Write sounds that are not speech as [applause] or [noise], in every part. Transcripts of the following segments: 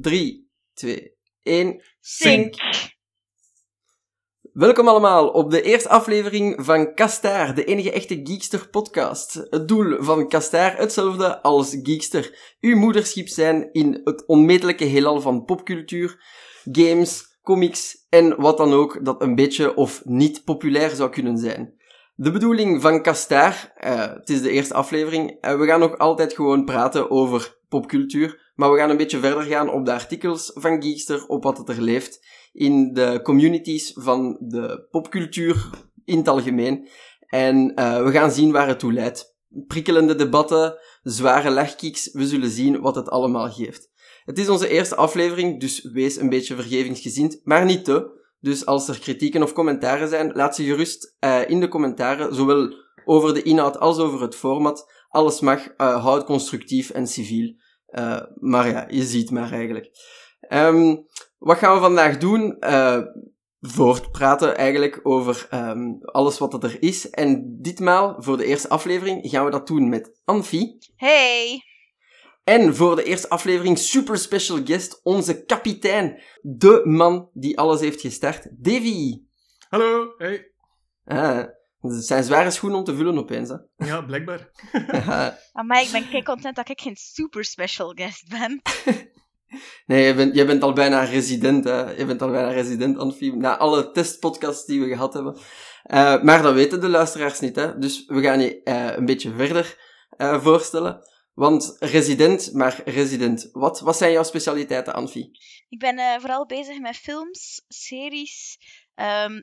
3, 2, 1. Sync. Welkom allemaal op de eerste aflevering van Kastaar, de enige echte Geekster podcast. Het doel van Kastaar hetzelfde als Geekster. Uw moederschip zijn in het onmetelijke heelal van popcultuur, games, comics en wat dan ook dat een beetje of niet populair zou kunnen zijn. De bedoeling van Kastaar, eh, het is de eerste aflevering, uh, we gaan nog altijd gewoon praten over popcultuur, maar we gaan een beetje verder gaan op de artikels van Geekster, op wat het er leeft in de communities van de popcultuur in het algemeen. En uh, we gaan zien waar het toe leidt. Prikkelende debatten, zware lachkiks, we zullen zien wat het allemaal geeft. Het is onze eerste aflevering, dus wees een beetje vergevingsgezind, maar niet te. Dus als er kritieken of commentaren zijn, laat ze gerust uh, in de commentaren, zowel over de inhoud als over het format. Alles mag, uh, houd constructief en civiel. Uh, maar ja, je ziet maar eigenlijk. Um, wat gaan we vandaag doen? Uh, voortpraten eigenlijk over um, alles wat er is. En ditmaal, voor de eerste aflevering, gaan we dat doen met Anfie. Hey! En voor de eerste aflevering, super special guest, onze kapitein. De man die alles heeft gestart, Davy. Hallo, hey. Ah, het zijn zware schoenen om te vullen opeens, hè? [laughs] Ja, blijkbaar. [laughs] maar ik ben kei content dat ik geen super special guest ben. [laughs] Nee, je bent, je bent al bijna resident, hè. Je bent al bijna resident, Anfie, na alle testpodcasts die we gehad hebben. Uh, maar dat weten de luisteraars niet, hè. Dus we gaan je uh, een beetje verder uh, voorstellen. Want resident, maar resident, wat? Wat zijn jouw specialiteiten, Anfie? Ik ben vooral bezig met films, series, um,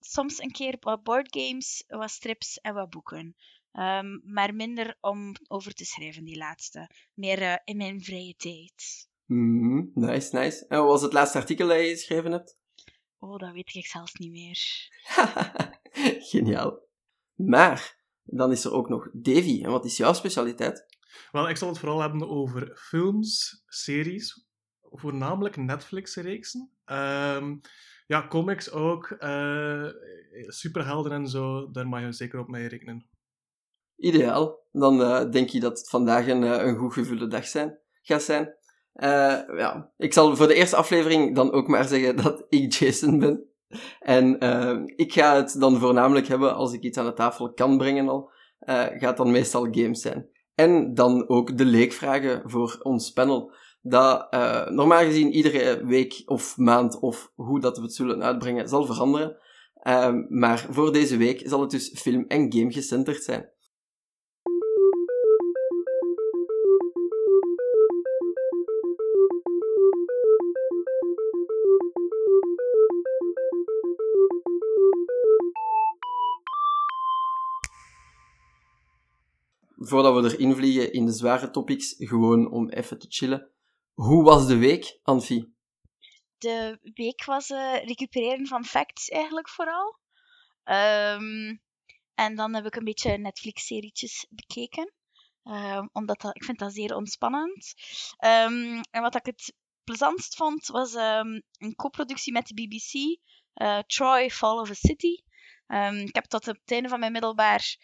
soms een keer wat boardgames, wat strips en wat boeken. Um, maar minder om over te schrijven, die laatste. Meer in mijn vrije tijd. Mm, nice, nice. En wat was het laatste artikel dat je geschreven hebt? Oh, dat weet ik zelfs niet meer. [laughs] Geniaal. Maar, dan is er ook nog Davy. En wat is jouw specialiteit? Wel, ik zal het vooral hebben over films, series, voornamelijk Netflix-reeksen. Um, ja, comics ook, uh, superhelden en zo, daar mag je zeker op mee rekenen. Ideaal. Dan uh, denk je dat het vandaag een, uh, een goed gevulde dag zijn, gaat zijn. Ja, ik zal voor de eerste aflevering dan ook maar zeggen dat ik Jason ben. En ik ga het dan voornamelijk hebben, als ik iets aan de tafel kan brengen al, uh, gaat dan meestal games zijn. En dan ook de leekvragen voor ons panel. Dat normaal gezien iedere week of maand of hoe dat we het zullen uitbrengen zal veranderen. maar voor deze week zal het dus film- en game gecenterd zijn. voordat we erin vliegen in de zware topics, gewoon om even te chillen. Hoe was de week, Anfie? De week was uh, recupereren van facts eigenlijk vooral. Um, en dan heb ik een beetje Netflix-serietjes bekeken. Um, omdat dat, ik vind dat zeer ontspannend. Um, en wat ik het plezantst vond, was een co-productie met de BBC. Uh, Troy, Fall of a City. ik heb tot het einde van mijn middelbaar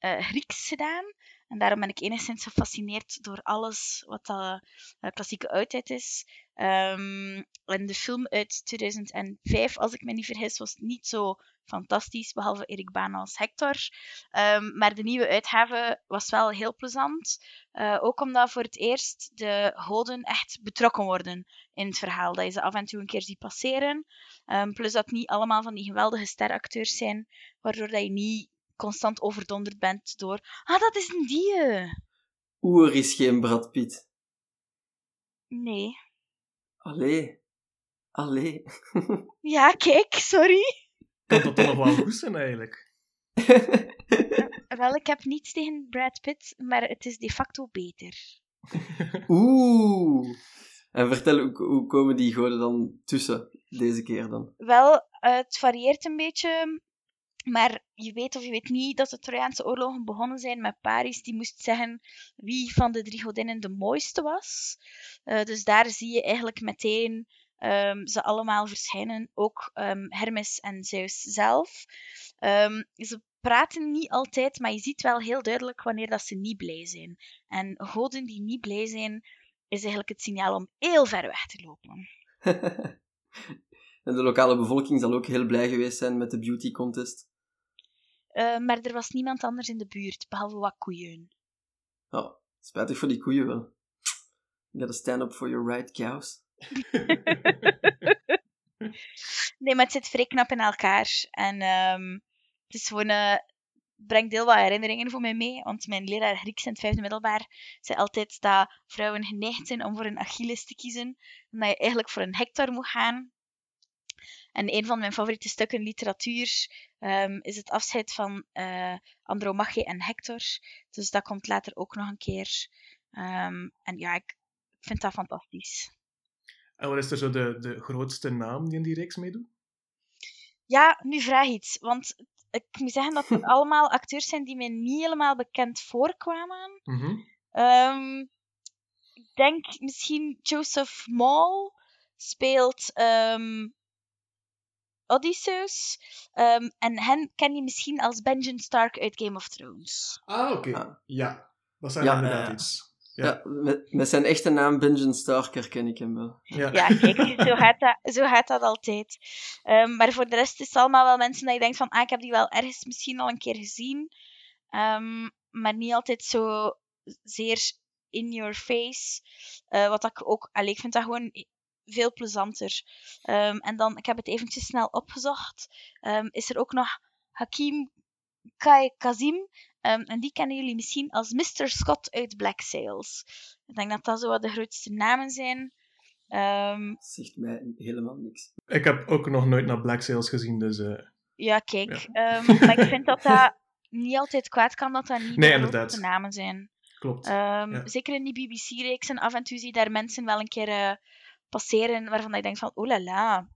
uh, Grieks gedaan. En daarom ben ik enigszins gefascineerd door alles wat dat uh, klassieke oudheid is. Um, en de film uit 2005, als ik me niet vergis, was niet zo fantastisch, behalve Erik Baan als Hector. Um, maar de nieuwe uitgave was wel heel plezant. Uh, ook omdat voor het eerst de goden echt betrokken worden in het verhaal. Dat je ze af en toe een keer ziet passeren. Um, plus dat niet allemaal van die geweldige steracteurs zijn, waardoor dat je niet constant overdonderd bent door... Ah, dat is een die. Oer is geen Brad Pitt. Nee. Allee. Allee. [laughs] ja, kijk, sorry. Kan dat toch nog wel goed zijn, eigenlijk? [laughs] wel, ik heb niets tegen Brad Pitt, maar het is de facto beter. [laughs] Oeh. En vertel, hoe, hoe komen die goden dan tussen deze keer dan? Wel, het varieert een beetje. Maar je weet of je weet niet dat de Trojaanse oorlogen begonnen zijn met Paris. Die moest zeggen wie van de drie godinnen de mooiste was. Uh, dus daar zie je eigenlijk meteen um, ze allemaal verschijnen. Ook um, Hermes en Zeus zelf. Um, ze praten niet altijd, maar je ziet wel heel duidelijk wanneer dat ze niet blij zijn. En goden die niet blij zijn, is eigenlijk het signaal om heel ver weg te lopen. [laughs] en de lokale bevolking zal ook heel blij geweest zijn met de beauty contest. Uh, maar er was niemand anders in de buurt, behalve wat koeien. Oh, spijtig voor die koeien wel. You gotta stand up for your right, cows. [laughs] nee, maar het zit vrij knap in elkaar. En um, het is gewoon, uh, brengt heel wat herinneringen voor mij mee. Want mijn leraar Grieks in het vijfde middelbaar zei altijd dat vrouwen geneigd zijn om voor een Achilles te kiezen. En dat je eigenlijk voor een Hector moet gaan. En een van mijn favoriete stukken literatuur um, is het afscheid van uh, Andromache en Hector. Dus dat komt later ook nog een keer. Um, en ja, ik vind dat fantastisch. En wat is er zo de, de grootste naam die in die reeks meedoet? Ja, nu vraag iets. Want ik moet zeggen dat het [laughs] allemaal acteurs zijn die mij niet helemaal bekend voorkwamen. Mm -hmm. um, ik denk misschien Joseph Mall speelt um, Odysseus. Um, en hen ken je misschien als Benjen Stark uit Game of Thrones. Ah, oké. Okay. Ah. Ja, dat zijn ja, inderdaad uh, iets. Ja, ja met, met, zijn echte naam Benjen Stark herken ik hem wel. Ja, ja kijk, zo gaat dat, zo gaat dat altijd. Um, maar voor de rest is het allemaal wel mensen dat je denkt van, ah, ik heb die wel ergens misschien al een keer gezien. Um, maar niet altijd zo zeer in your face. Uh, wat ik ook, allee, ik vind dat gewoon veel plezanter. Um, en dan, ik heb het eventjes snel opgezocht. is er ook nog Hakim Kai Kazim. Um, en die kennen jullie misschien als Mr. Scott uit Black Sails. Ik denk dat dat zo wat de grootste namen zijn. Um, Zegt mij helemaal niks. Ik heb ook nog nooit naar Black Sails gezien, dus... Uh... Ja, kijk. Ja. Um, maar ik vind dat [laughs] dat niet altijd kwaad kan, dat dat niet nee, de grootste namen zijn. Klopt. Ja. Zeker in die BBC-reeksen, af en toe zie je daar mensen wel een keer uh, passeren waarvan ik denk van, oh la la.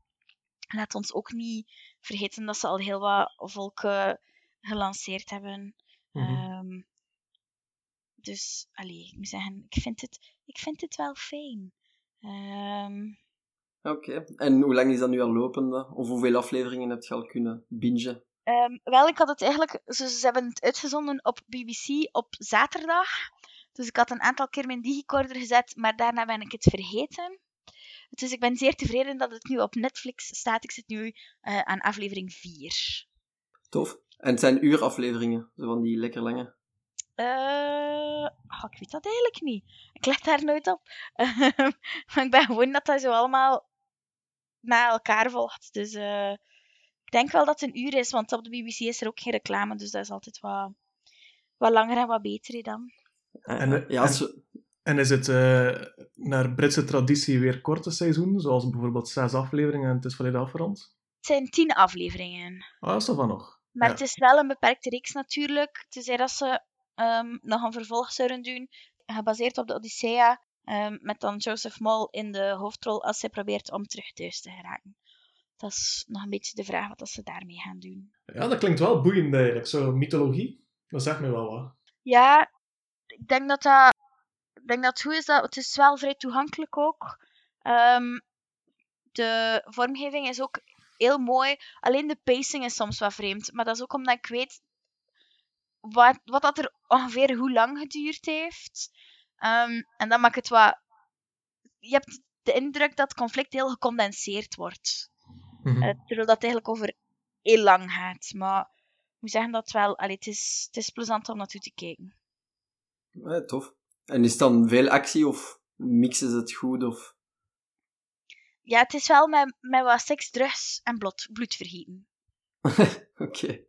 Laat ons ook niet vergeten dat ze al heel wat volken gelanceerd hebben. Mm -hmm. um, dus, allee, ik moet zeggen, ik vind het, ik vind het wel fijn. Um... Oké, okay. en hoe lang is dat nu al lopende? Of hoeveel afleveringen heb je al kunnen bingen? Um, wel, ik had het eigenlijk, ze, ze hebben het uitgezonden op BBC op zaterdag. Dus ik had een aantal keer mijn digicorder gezet, maar daarna ben ik het vergeten. Dus ik ben zeer tevreden dat het nu op Netflix staat. Ik zit nu uh, aan aflevering 4. Tof. En het zijn uurafleveringen, zo van die lekker lange. Uh, oh, ik weet dat eigenlijk niet. Ik let daar nooit op. [laughs] maar ik ben gewoon dat dat zo allemaal na elkaar volgt. Dus uh, ik denk wel dat het een uur is, want op de BBC is er ook geen reclame. Dus dat is altijd wat, wat langer en wat beter dan. En, ja, en, en, is het naar Britse traditie weer korte seizoen, zoals bijvoorbeeld zes afleveringen en het is volledig afgerond? Het zijn tien afleveringen. Ah, oh, is dat van nog? Maar ja. het is wel een beperkte reeks natuurlijk. Tenzij dat ze um, nog een vervolg zouden doen, gebaseerd op de Odyssea, um, met dan Joseph Moll in de hoofdrol als hij probeert om terug thuis te geraken. Dat is nog een beetje de vraag wat ze daarmee gaan doen. Ja, dat klinkt wel boeiend eigenlijk. Zo mythologie, dat zegt me wel wat. Ja, ik denk dat dat, ik denk dat het goed is. Dat, het is wel vrij toegankelijk ook. Um, de vormgeving is ook heel mooi. Alleen de pacing is soms wat vreemd. Maar dat is ook omdat ik weet wat, wat dat er ongeveer hoe lang geduurd heeft. Um, en dan maakt het wat. Je hebt de indruk dat het conflict heel gecondenseerd wordt. Mm -hmm. uh, terwijl dat eigenlijk over heel lang gaat. Maar ik moet zeggen dat het wel. Allee, het, is, het is plezant om naartoe te kijken. Ja, tof. En is dan veel actie of mixen ze het goed? Of ja, het is wel met, met wat seks, drugs en bloed, bloedvergieten. [laughs] Oké. Okay.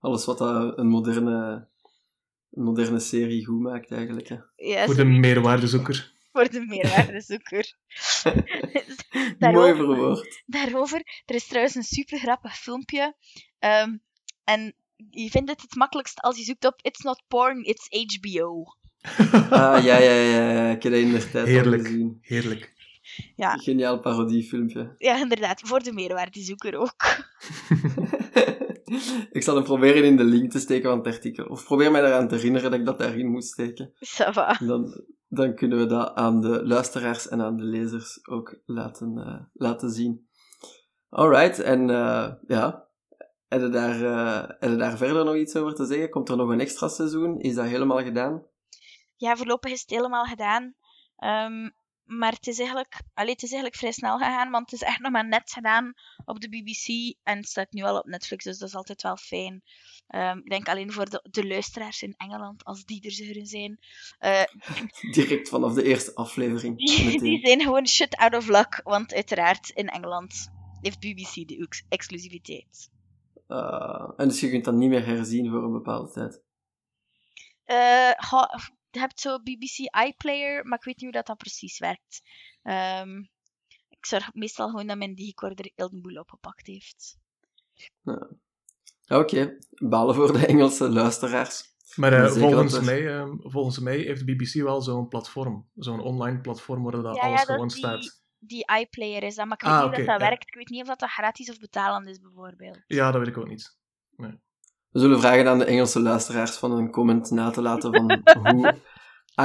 Alles wat dat een moderne, een moderne serie goed maakt, eigenlijk. Hè. Ja, Voor de meerwaardezoeker. Voor de meerwaardezoeker. [laughs] [laughs] Mooi verwoord. Daarover, er is trouwens een super grappig filmpje. Um, en je vindt het het makkelijkst als je zoekt op It's not porn, it's HBO. [laughs] ah, ja, ja, ja. Ik heb dat in de tijd Heerlijk. gezien. Heerlijk. Ja. Geniaal parodiefilmpje. Ja, inderdaad. Voor de meerwaardezoeker ook. [laughs] ik zal hem proberen in de link te steken van het artikel. Of probeer mij eraan te herinneren dat ik dat daarin moet steken. Ça Dan, dan kunnen we dat aan de luisteraars en aan de lezers ook laten, uh, laten zien. Alright, en uh, ja, heb je, daar, uh, heb je daar verder nog iets over te zeggen? Komt er nog een extra seizoen? Is dat helemaal gedaan? Ja, voorlopig is het helemaal gedaan. Um, maar het is, eigenlijk, allee, het is eigenlijk vrij snel gegaan, want het is echt nog maar net gedaan op de BBC en het staat nu al op Netflix, dus dat is altijd wel fijn. Ehm, ik denk alleen voor de, de luisteraars in Engeland, als die er zouden zijn. eh, [laughs] Direct vanaf de eerste aflevering. die, zijn gewoon shit out of luck, want uiteraard in Engeland heeft BBC de ex- exclusiviteit. Eh, en dus je kunt dat niet meer herzien voor een bepaalde tijd. Eh, je hebt zo BBC iPlayer, maar ik weet niet hoe dat, dan precies werkt. Ehm, ik zorg meestal gewoon dat mijn digicorder heel de boel opgepakt heeft. Ja, Oké, balen voor de Engelse luisteraars. Maar eh, volgens, dat mij, ehm, volgens mij heeft de BBC wel zo'n platform. Zo'n online platform waar dat Ja, alles ja, dat gewoon die- staat. Die iPlayer is dat, maar ik weet Ah, niet hoe oké, dat, dat ja. werkt. Ik weet niet of dat, dat gratis of betalend is, bijvoorbeeld. Ja, dat weet ik ook niet. We zullen vragen aan de Engelse luisteraars van een comment na te laten van [laughs] hoe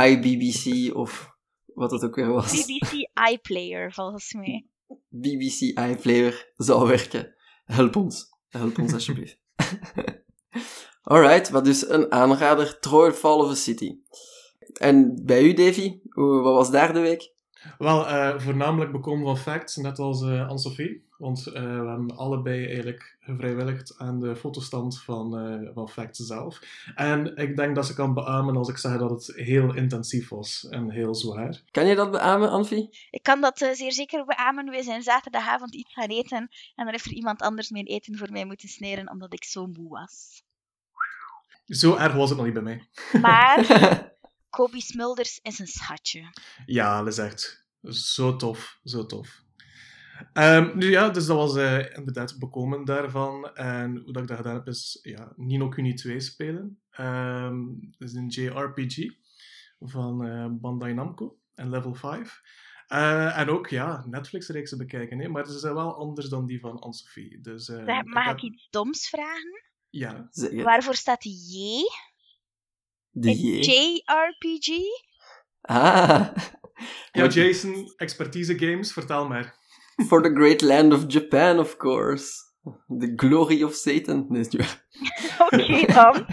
iBBC of wat het ook weer was. BBC iPlayer, volgens mij. BBC iPlayer zou werken. Help ons. Help ons alsjeblieft. [laughs] Alright, wat dus een aanrader, Troy Fall of a City. En bij u, Davy, wat was daar de week? Wel, eh, voornamelijk bekomen van facts, net als eh Anne-Sophie. Want eh, we hebben allebei eigenlijk gevrijwilligd aan de fotostand van, eh, van facts zelf. En ik denk dat ze kan beamen als ik zeg dat het heel intensief was en heel zwaar. Kan je dat beamen, Anfie? Ik kan dat zeer zeker beamen. We zijn zaterdagavond iets gaan eten en dan heeft er iemand anders mijn eten voor mij moeten sneren omdat ik zo moe was. Zo erg was het nog niet bij mij. Maar [laughs] Kobe Smulders is een schatje. Ja, dat is echt zo tof, zo tof. Ehm, nu ja, dus dat was eh, inderdaad bekomen daarvan. En hoe dat ik dat gedaan heb, is ja, Nino Kuni 2 spelen. Ehm dat is een JRPG van eh, Bandai Namco en Level 5. Eh, en ook ja, Netflix-reeksen bekijken, hè? maar ze zijn wel anders dan die van Anne-Sophie. Dus, eh, Zeg, Mag heb- ik iets doms vragen? Ja. Waarvoor staat die J J. JRPG? Ah. ja Jason, Expertise Games, vertel maar. For the great land of Japan, of course. The glory of Satan. Nee, is niet waar. [laughs] Oké dan.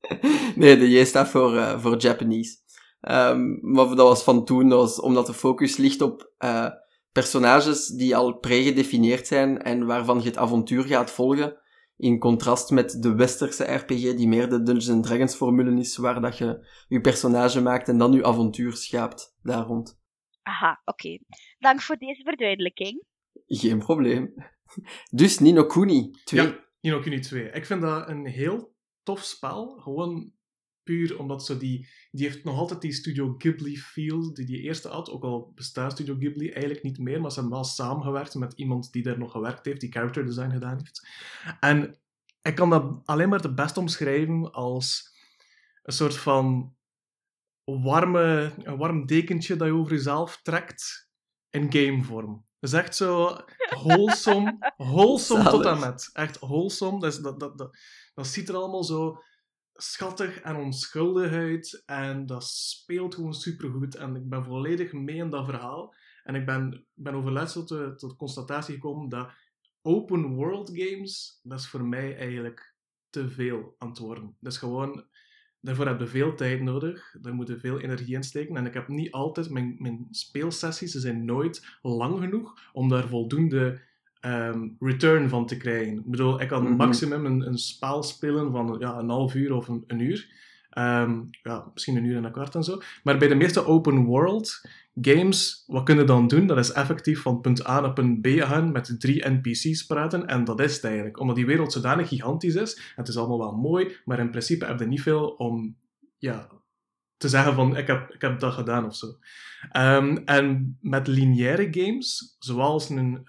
[laughs] nee, de J staat voor, eh, voor Japanese. Ehm, maar dat was van toen, dat was omdat de focus ligt op eh, personages die al pregedefinieerd zijn en waarvan je het avontuur gaat volgen. In contrast met de westerse RPG, die meer de Dungeons Dragons formule is, waar dat je je personage maakt en dan je avontuur schaapt daar rond. Aha, oké. Dank voor deze verduidelijking. Geen probleem. [laughs] Dus Nino Kuni 2. Ja, Nino Kuni 2. Ik vind dat een heel tof spel. Gewoon puur omdat zo die... Die heeft nog altijd die Studio Ghibli feel die die eerste had. Ook al bestaat Studio Ghibli eigenlijk niet meer, maar ze hebben wel samengewerkt met iemand die daar nog gewerkt heeft, die character design gedaan heeft. En ik kan dat alleen maar het best omschrijven als een soort van warme, een warm dekentje dat je over jezelf trekt in gamevorm. Dat is echt zo wholesome, wholesome tot en Zalig. met. Echt wholesome. Dat, is, dat, dat, dat, dat ziet er allemaal zo schattig en onschuldig uit. En dat speelt gewoon supergoed. En ik ben volledig mee in dat verhaal. En ik ben, ben overlaatst tot tot de constatatie gekomen dat open world games, dat is voor mij eigenlijk te veel aan het worden. Dat is gewoon... Daarvoor heb je veel tijd nodig. Daar moet je veel energie in steken. En ik heb niet altijd... Mijn, mijn speelsessies ze zijn nooit lang genoeg om daar voldoende ehm, return van te krijgen. Ik bedoel, ik kan Mhm. maximum een, een spel spelen van ja, een half uur of een, een uur. Ehm, ja, misschien een uur en een kwart en zo. Maar bij de meeste open world games, wat kun je dan doen? Dat is effectief van punt A naar punt B gaan met drie NPC's praten. En dat is het eigenlijk. Omdat die wereld zodanig gigantisch is. Het is allemaal wel mooi, maar in principe heb je niet veel om ja, te zeggen van ik heb, ik heb dat gedaan of zo. Ehm, en met lineaire games, zoals een,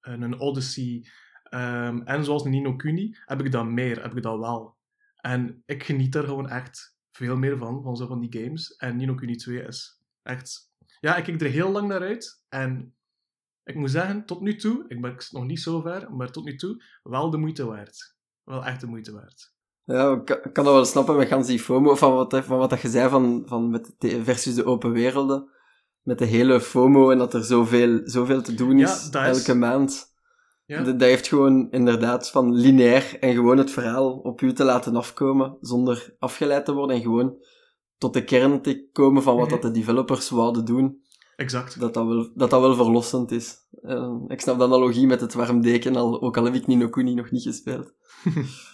een Odyssey ehm, en zoals Nino Kuni, heb ik dat meer, heb ik dat wel. En ik geniet er gewoon echt veel meer van, van zo van die games. En Nino Kuni 2 is echt... Ja, ik kijk er heel lang naar uit. En ik moet zeggen, tot nu toe, ik ben nog niet zo ver, maar tot nu toe, wel de moeite waard. Wel echt de moeite waard. Ja, ik kan, dat wel snappen met gans die FOMO, van wat, van wat dat je zei van, van met versus de open werelden. Met de hele FOMO en dat er zoveel, zoveel te doen is, elke maand. Ja. Dat, dat heeft gewoon inderdaad van lineair en gewoon het verhaal op u te laten afkomen, zonder afgeleid te worden en gewoon tot de kern te komen van wat Mhm. dat de developers wouden doen. Exact. dat dat wel, dat dat wel verlossend is. Eh, ik snap de analogie met het warm deken, al, ook al heb ik Nino Kuni nog niet gespeeld. [laughs]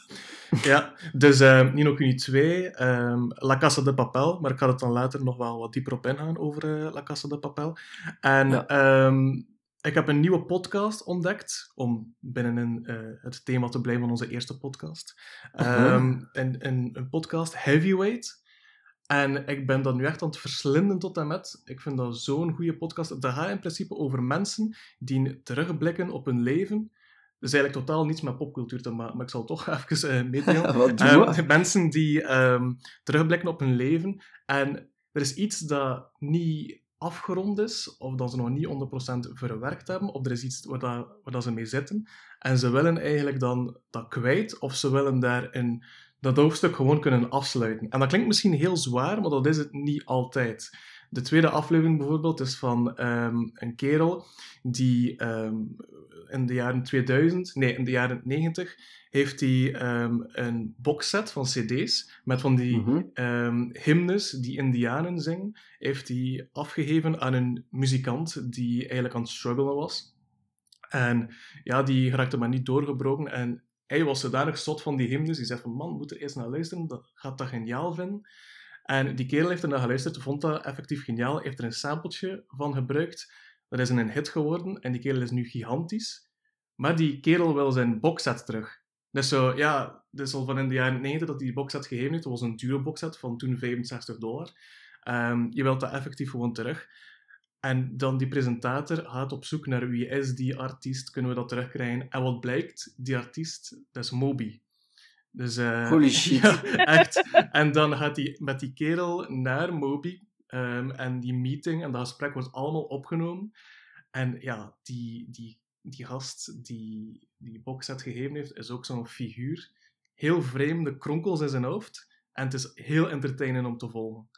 [laughs] Ja, dus eh, Nino Kuni 2, ehm, La Casa de Papel, maar ik ga het dan later nog wel wat dieper op ingaan over eh, La Casa de Papel. En Ja. ehm, ik heb een nieuwe podcast ontdekt, om binnenin eh, het thema te blijven van onze eerste podcast. Een, een, een podcast, Heavyweight. En ik ben dat nu echt aan het verslinden tot en met. Ik vind dat zo'n goede podcast. Dat gaat in principe over mensen die terugblikken op hun leven. Dus eigenlijk totaal niets met popcultuur te maken, maar ik zal toch [laughs] even eh meedelen. [laughs] Wat Ehm, [laughs] mensen die ehm, terugblikken op hun leven en er is iets dat niet afgerond is, of dat ze nog niet 100% verwerkt hebben, of er is iets waar, dat, waar dat ze mee zitten, en ze willen eigenlijk dan dat kwijt, of ze willen daarin dat hoofdstuk gewoon kunnen afsluiten. En dat klinkt misschien heel zwaar, maar dat is het niet altijd. De tweede aflevering bijvoorbeeld is van ehm, een kerel die ehm, in de jaren 2000, nee, in de jaren 90, heeft hij ehm, een boxset van cd's met van die ehm, hymnes die indianen zingen, heeft hij afgegeven aan een muzikant die eigenlijk aan het struggelen was. En ja, die raakte maar niet doorgebroken. En hij was zodanig zot van die hymnes. Die zei van, man, moet er eens naar luisteren. Dat gaat dat geniaal vinden. En die kerel heeft er naar geluisterd, vond dat effectief geniaal. Heeft er een sampletje van gebruikt. Dat is een hit geworden. En die kerel is nu gigantisch. Maar die kerel wil zijn boxset terug. Dus zo, ja, dus al van in de jaren 90 dat die boxset gegeven heeft. Dat was een dure boxset van toen 65 dollar. Ehm, je wilt dat effectief gewoon terug. En dan die presentator gaat op zoek naar wie is die artiest, kunnen we dat terugkrijgen. En wat blijkt, die artiest, dat is Moby. Dus, eh, Holy [laughs] shit. ja, echt. En dan gaat hij met die kerel naar Moby. ehm, en die meeting en dat gesprek wordt allemaal opgenomen. En ja, die, die, die gast die die boxset gegeven heeft, is ook zo'n figuur. Heel vreemde kronkels in zijn hoofd. En het is heel entertainend om te volgen.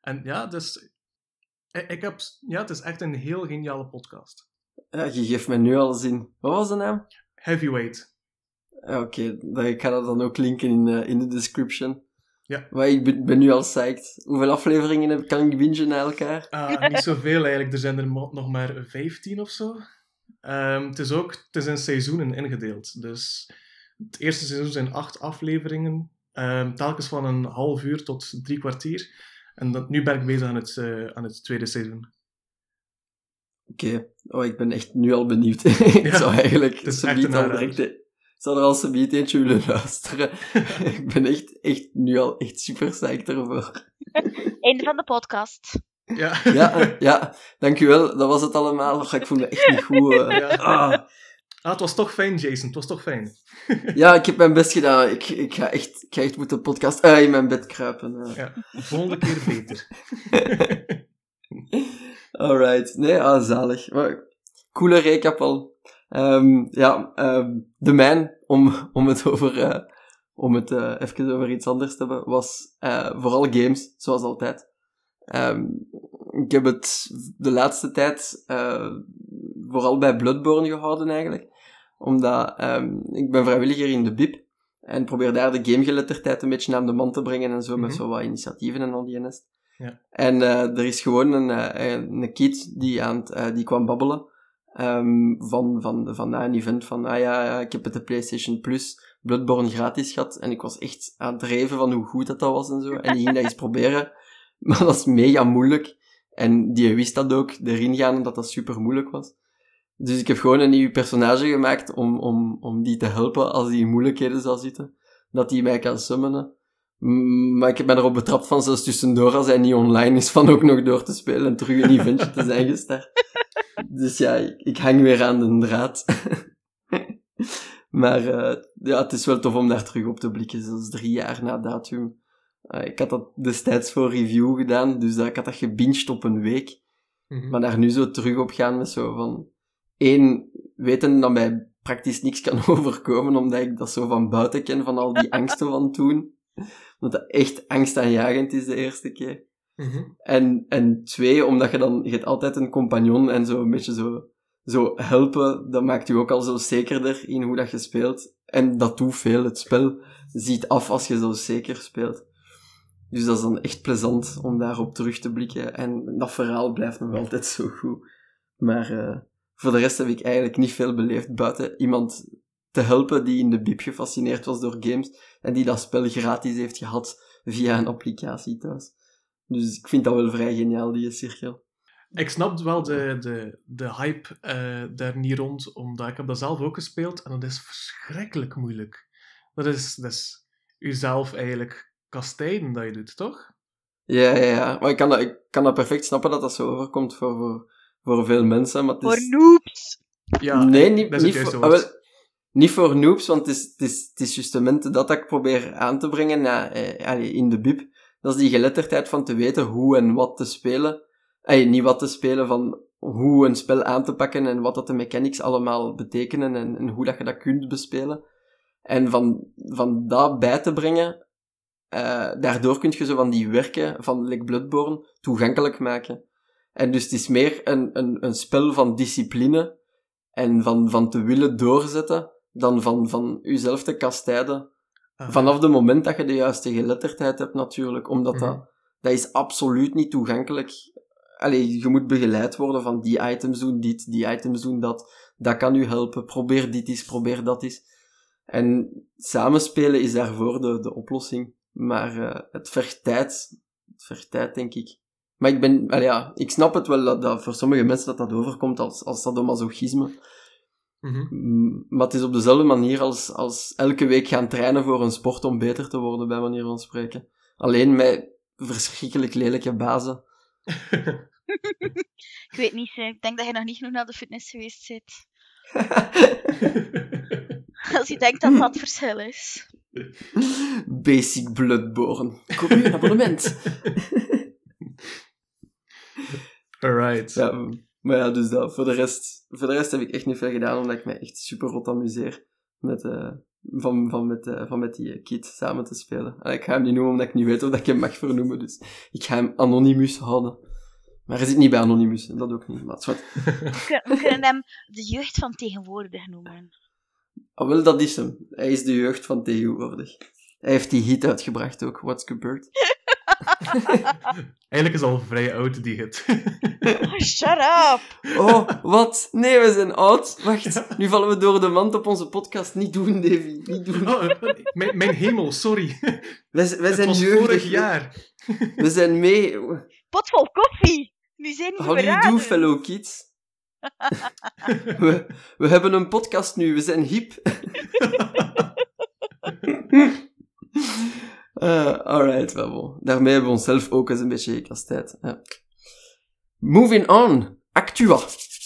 En ja, dus ik ik heb, ja, het is echt een heel geniale podcast. Ja, je geeft me nu al zin. Wat was de naam? Heavyweight. Oké, dan- ik ga dat dan ook linken in, eh, in de description. Ja. Maar ik ben, ben nu al psyched. Hoeveel afleveringen heb, kan ik bingen na elkaar? Ah, niet zoveel eigenlijk, er zijn er nog maar 15 of zo. Ehm, het is ook het is in seizoenen ingedeeld. Dus het eerste seizoen zijn acht afleveringen, ehm, telkens van een half uur tot drie kwartier. En dat, nu ben ik bezig aan het, eh, aan het tweede seizoen. Oké, oh, ik ben echt nu al benieuwd. [laughs] ik Ja, zou eigenlijk het is echt een direct... Zou er al subiet eentje willen luisteren. [laughs] ik ben echt, echt nu al echt super psyched ervoor. Einde van de podcast. Ja, Ja, eh, ja, dankjewel. Dat was het allemaal. Och, ik voel me echt niet goed. eh. Ja. Ah. ah, het was toch fijn, Jason. Het was toch fijn. Ja, ik heb mijn best gedaan. Ik, ik, ga, echt, ik ga echt moeten podcast eh, in mijn bed kruipen. eh. Ja, volgende keer beter. [laughs] Alright. Nee, ah, zalig. Maar, coole recap al. Ehm, ja, ehm, de mijn, om, om het over, eh, om het eh, even over iets anders te hebben, was eh, vooral games, zoals altijd. Ehm, ik heb het de laatste tijd vooral bij Bloodborne gehouden eigenlijk. Omdat ik ben vrijwilliger in de BIP en probeer daar de gamegeletterdheid een beetje aan de man te brengen en zo, met Mhm. zo wat initiatieven en al die nest. Ja. En er is gewoon een, een kid die, aan het, die kwam babbelen ehm, van, van, van na een event van, ah ja, ik heb het de PlayStation Plus Bloodborne gratis gehad en ik was echt aan het dreven van hoe goed dat, dat was en zo. En die ging dat eens [laughs] proberen, maar dat is mega moeilijk. En die wist dat ook, erin gaan, en dat dat super moeilijk was. Dus ik heb gewoon een nieuw personage gemaakt om, om, om die te helpen als die in moeilijkheden zou zitten. Dat die mij kan summonen. Mm, Maar ik heb mij erop betrapt van zelfs tussendoor, als hij niet online is, van ook nog door te spelen en terug een eventje te zijn gestart. [laughs] Dus ja, ik, ik hang weer aan de draad. [laughs] maar eh, ja, het is wel tof om daar terug op te blikken, zelfs drie jaar na datum. Eh, ik had dat destijds voor review gedaan, dus dat, ik had dat gebinged op een week. Mhm. Maar daar nu zo terug op gaan met zo van... één, weten dat mij praktisch niks kan [laughs] overkomen, omdat ik dat zo van buiten ken, van al die angsten van toen. Dat [laughs] dat echt angstaanjagend is de eerste keer. Mhm. En, en twee, omdat je dan... Je hebt altijd een compagnon en zo een beetje zo... Zo helpen, dat maakt je ook al zo zekerder in hoe dat je speelt. En dat doet veel. Het spel ziet af als je zo zeker speelt. Dus dat is dan echt plezant om daarop terug te blikken. En dat verhaal blijft nog altijd zo goed. Maar uh, voor de rest heb ik eigenlijk niet veel beleefd buiten iemand te helpen die in de bib gefascineerd was door games en die dat spel gratis heeft gehad via een applicatie thuis. Dus ik vind dat wel vrij geniaal, die cirkel. Ik snap wel de, de, de hype uh, daar niet rond, omdat ik heb dat zelf ook gespeeld en dat is verschrikkelijk moeilijk. Dat is, dat is jezelf eigenlijk kastijden dat je doet, toch? Ja, ja, ja. Maar ik kan dat, ik kan dat perfect snappen dat dat zo overkomt voor, voor, voor veel mensen. Maar het is... Voor noobs! Ja, nee, niet, niet voor... Ah, wel, niet voor noobs, want het is, het is, het is justement dat ik probeer aan te brengen ja, eh, in de bib. Dat is die geletterdheid van te weten hoe en wat te spelen. Eh, niet wat te spelen, van hoe een spel aan te pakken en wat dat de mechanics allemaal betekenen en, en hoe dat je dat kunt bespelen. En van, van dat bij te brengen, uh, daardoor kun je zo van die werken van like Bloodborne toegankelijk maken. En dus het is meer een, een, een spel van discipline en van, van te willen doorzetten, dan van, van te kastijden. Vanaf het moment dat je de juiste geletterdheid hebt natuurlijk, omdat dat, mhm. dat is absoluut niet toegankelijk. Allee, je moet begeleid worden van die items doen dit, die items doen dat. Dat kan u helpen. Probeer dit eens, probeer dat eens. En samenspelen is daarvoor de, de oplossing. Maar uh, het vergt tijd. Het vergt tijd, denk ik. Maar ik ben, well, ja, ik snap het wel dat, dat voor sommige mensen dat dat overkomt als, als sadomasochisme. Mm Maar het is op dezelfde manier als, als elke week gaan trainen voor een sport om beter te worden, bij manier van spreken. Alleen met verschrikkelijk lelijke bazen. [laughs] ik weet niet, ik denk dat je nog niet genoeg naar de fitness geweest zit. [laughs] als je denkt dat dat verschil is. Basic Bloodborne. Kom nu een abonnement. [laughs] Alright. Ja, maar ja, dus dat. Voor de, rest, voor de rest heb ik echt niet veel gedaan, omdat ik mij echt super rot amuseer met, uh, van, van, met, uh, van met die kid samen te spelen. En ik ga hem niet noemen, omdat ik niet weet of dat ik hem mag vernoemen, dus ik ga hem Anonymous houden. Maar hij zit niet bij Anonymous, dat ook niet, maar het [laughs] We kunnen hem de jeugd van tegenwoordig noemen. Ah, wel, dat is hem. Hij is de jeugd van tegenwoordig. Hij heeft die hit uitgebracht ook, What's Gebeurd. [laughs] [laughs] Eigenlijk is al vrij oud, die hit. [laughs] Oh, shut up! Oh, wat? Nee, we zijn oud. Wacht, nu vallen we door de mand op onze podcast. Niet doen, Davy. Niet doen. Oh, mijn, mijn hemel, sorry. Wij, wij zijn jeugdig. vorig jaar. We zijn mee. Pot vol koffie! Nu zijn we How do you do, fellow kids? [laughs] we, we hebben een podcast nu, we zijn hip. Uh, alright, wel. Daarmee hebben we onszelf ook eens een beetje gekastijd. Ja. Moving on. Actua.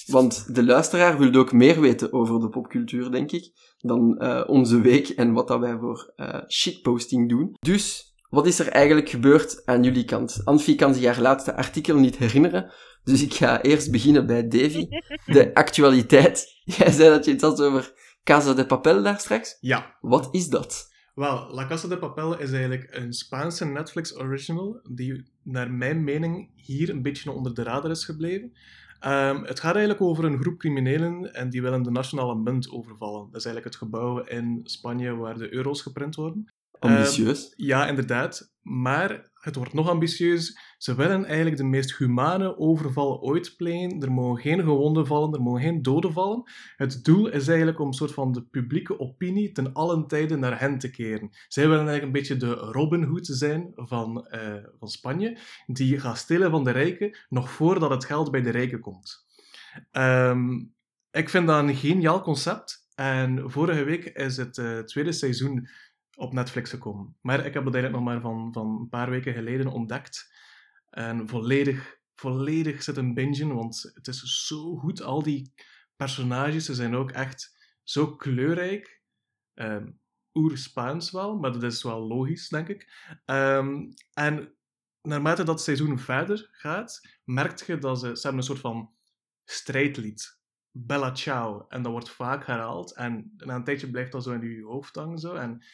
Want de luisteraar wil ook meer weten over de popcultuur, denk ik, dan uh, onze week en wat dat wij voor uh, shitposting doen. Dus, wat is er eigenlijk gebeurd aan jullie kant? Anfie kan zich haar laatste artikel niet herinneren, dus ik ga eerst beginnen bij Davy. De [laughs] actualiteit. Jij zei dat je iets had over Casa de Papel daar straks. Ja. Wat is dat? Wel, La Casa de Papel is eigenlijk een Spaanse Netflix original die naar mijn mening hier een beetje onder de radar is gebleven. Um, het gaat eigenlijk over een groep criminelen en die willen de nationale munt overvallen. Dat is eigenlijk het gebouw in Spanje waar de euro's geprint worden. Ambitieus. Um, ja, inderdaad. Maar het wordt nog ambitieus. Ze willen eigenlijk de meest humane overval ooit plegen. Er mogen geen gewonden vallen, er mogen geen doden vallen. Het doel is eigenlijk om een soort van de publieke opinie ten allen tijde naar hen te keren. Zij willen eigenlijk een beetje de Robin Hood zijn van, uh, van Spanje, die gaat stelen van de rijken nog voordat het geld bij de rijken komt. Um, ik vind dat een geniaal concept. En vorige week is het uh, tweede seizoen op Netflix gekomen. Maar ik heb het eigenlijk nog maar van, van een paar weken geleden ontdekt. En volledig, volledig zit een bingen, want het is zo goed. Al die personages, ze zijn ook echt zo kleurrijk. Um, Oer-Spaans wel, maar dat is wel logisch, denk ik. Um, en naarmate dat seizoen verder gaat, merk je dat ze, ze hebben een soort van strijdlied. Bella Ciao. En dat wordt vaak herhaald. En na een tijdje blijft dat zo in je hoofd hangen. Zo. En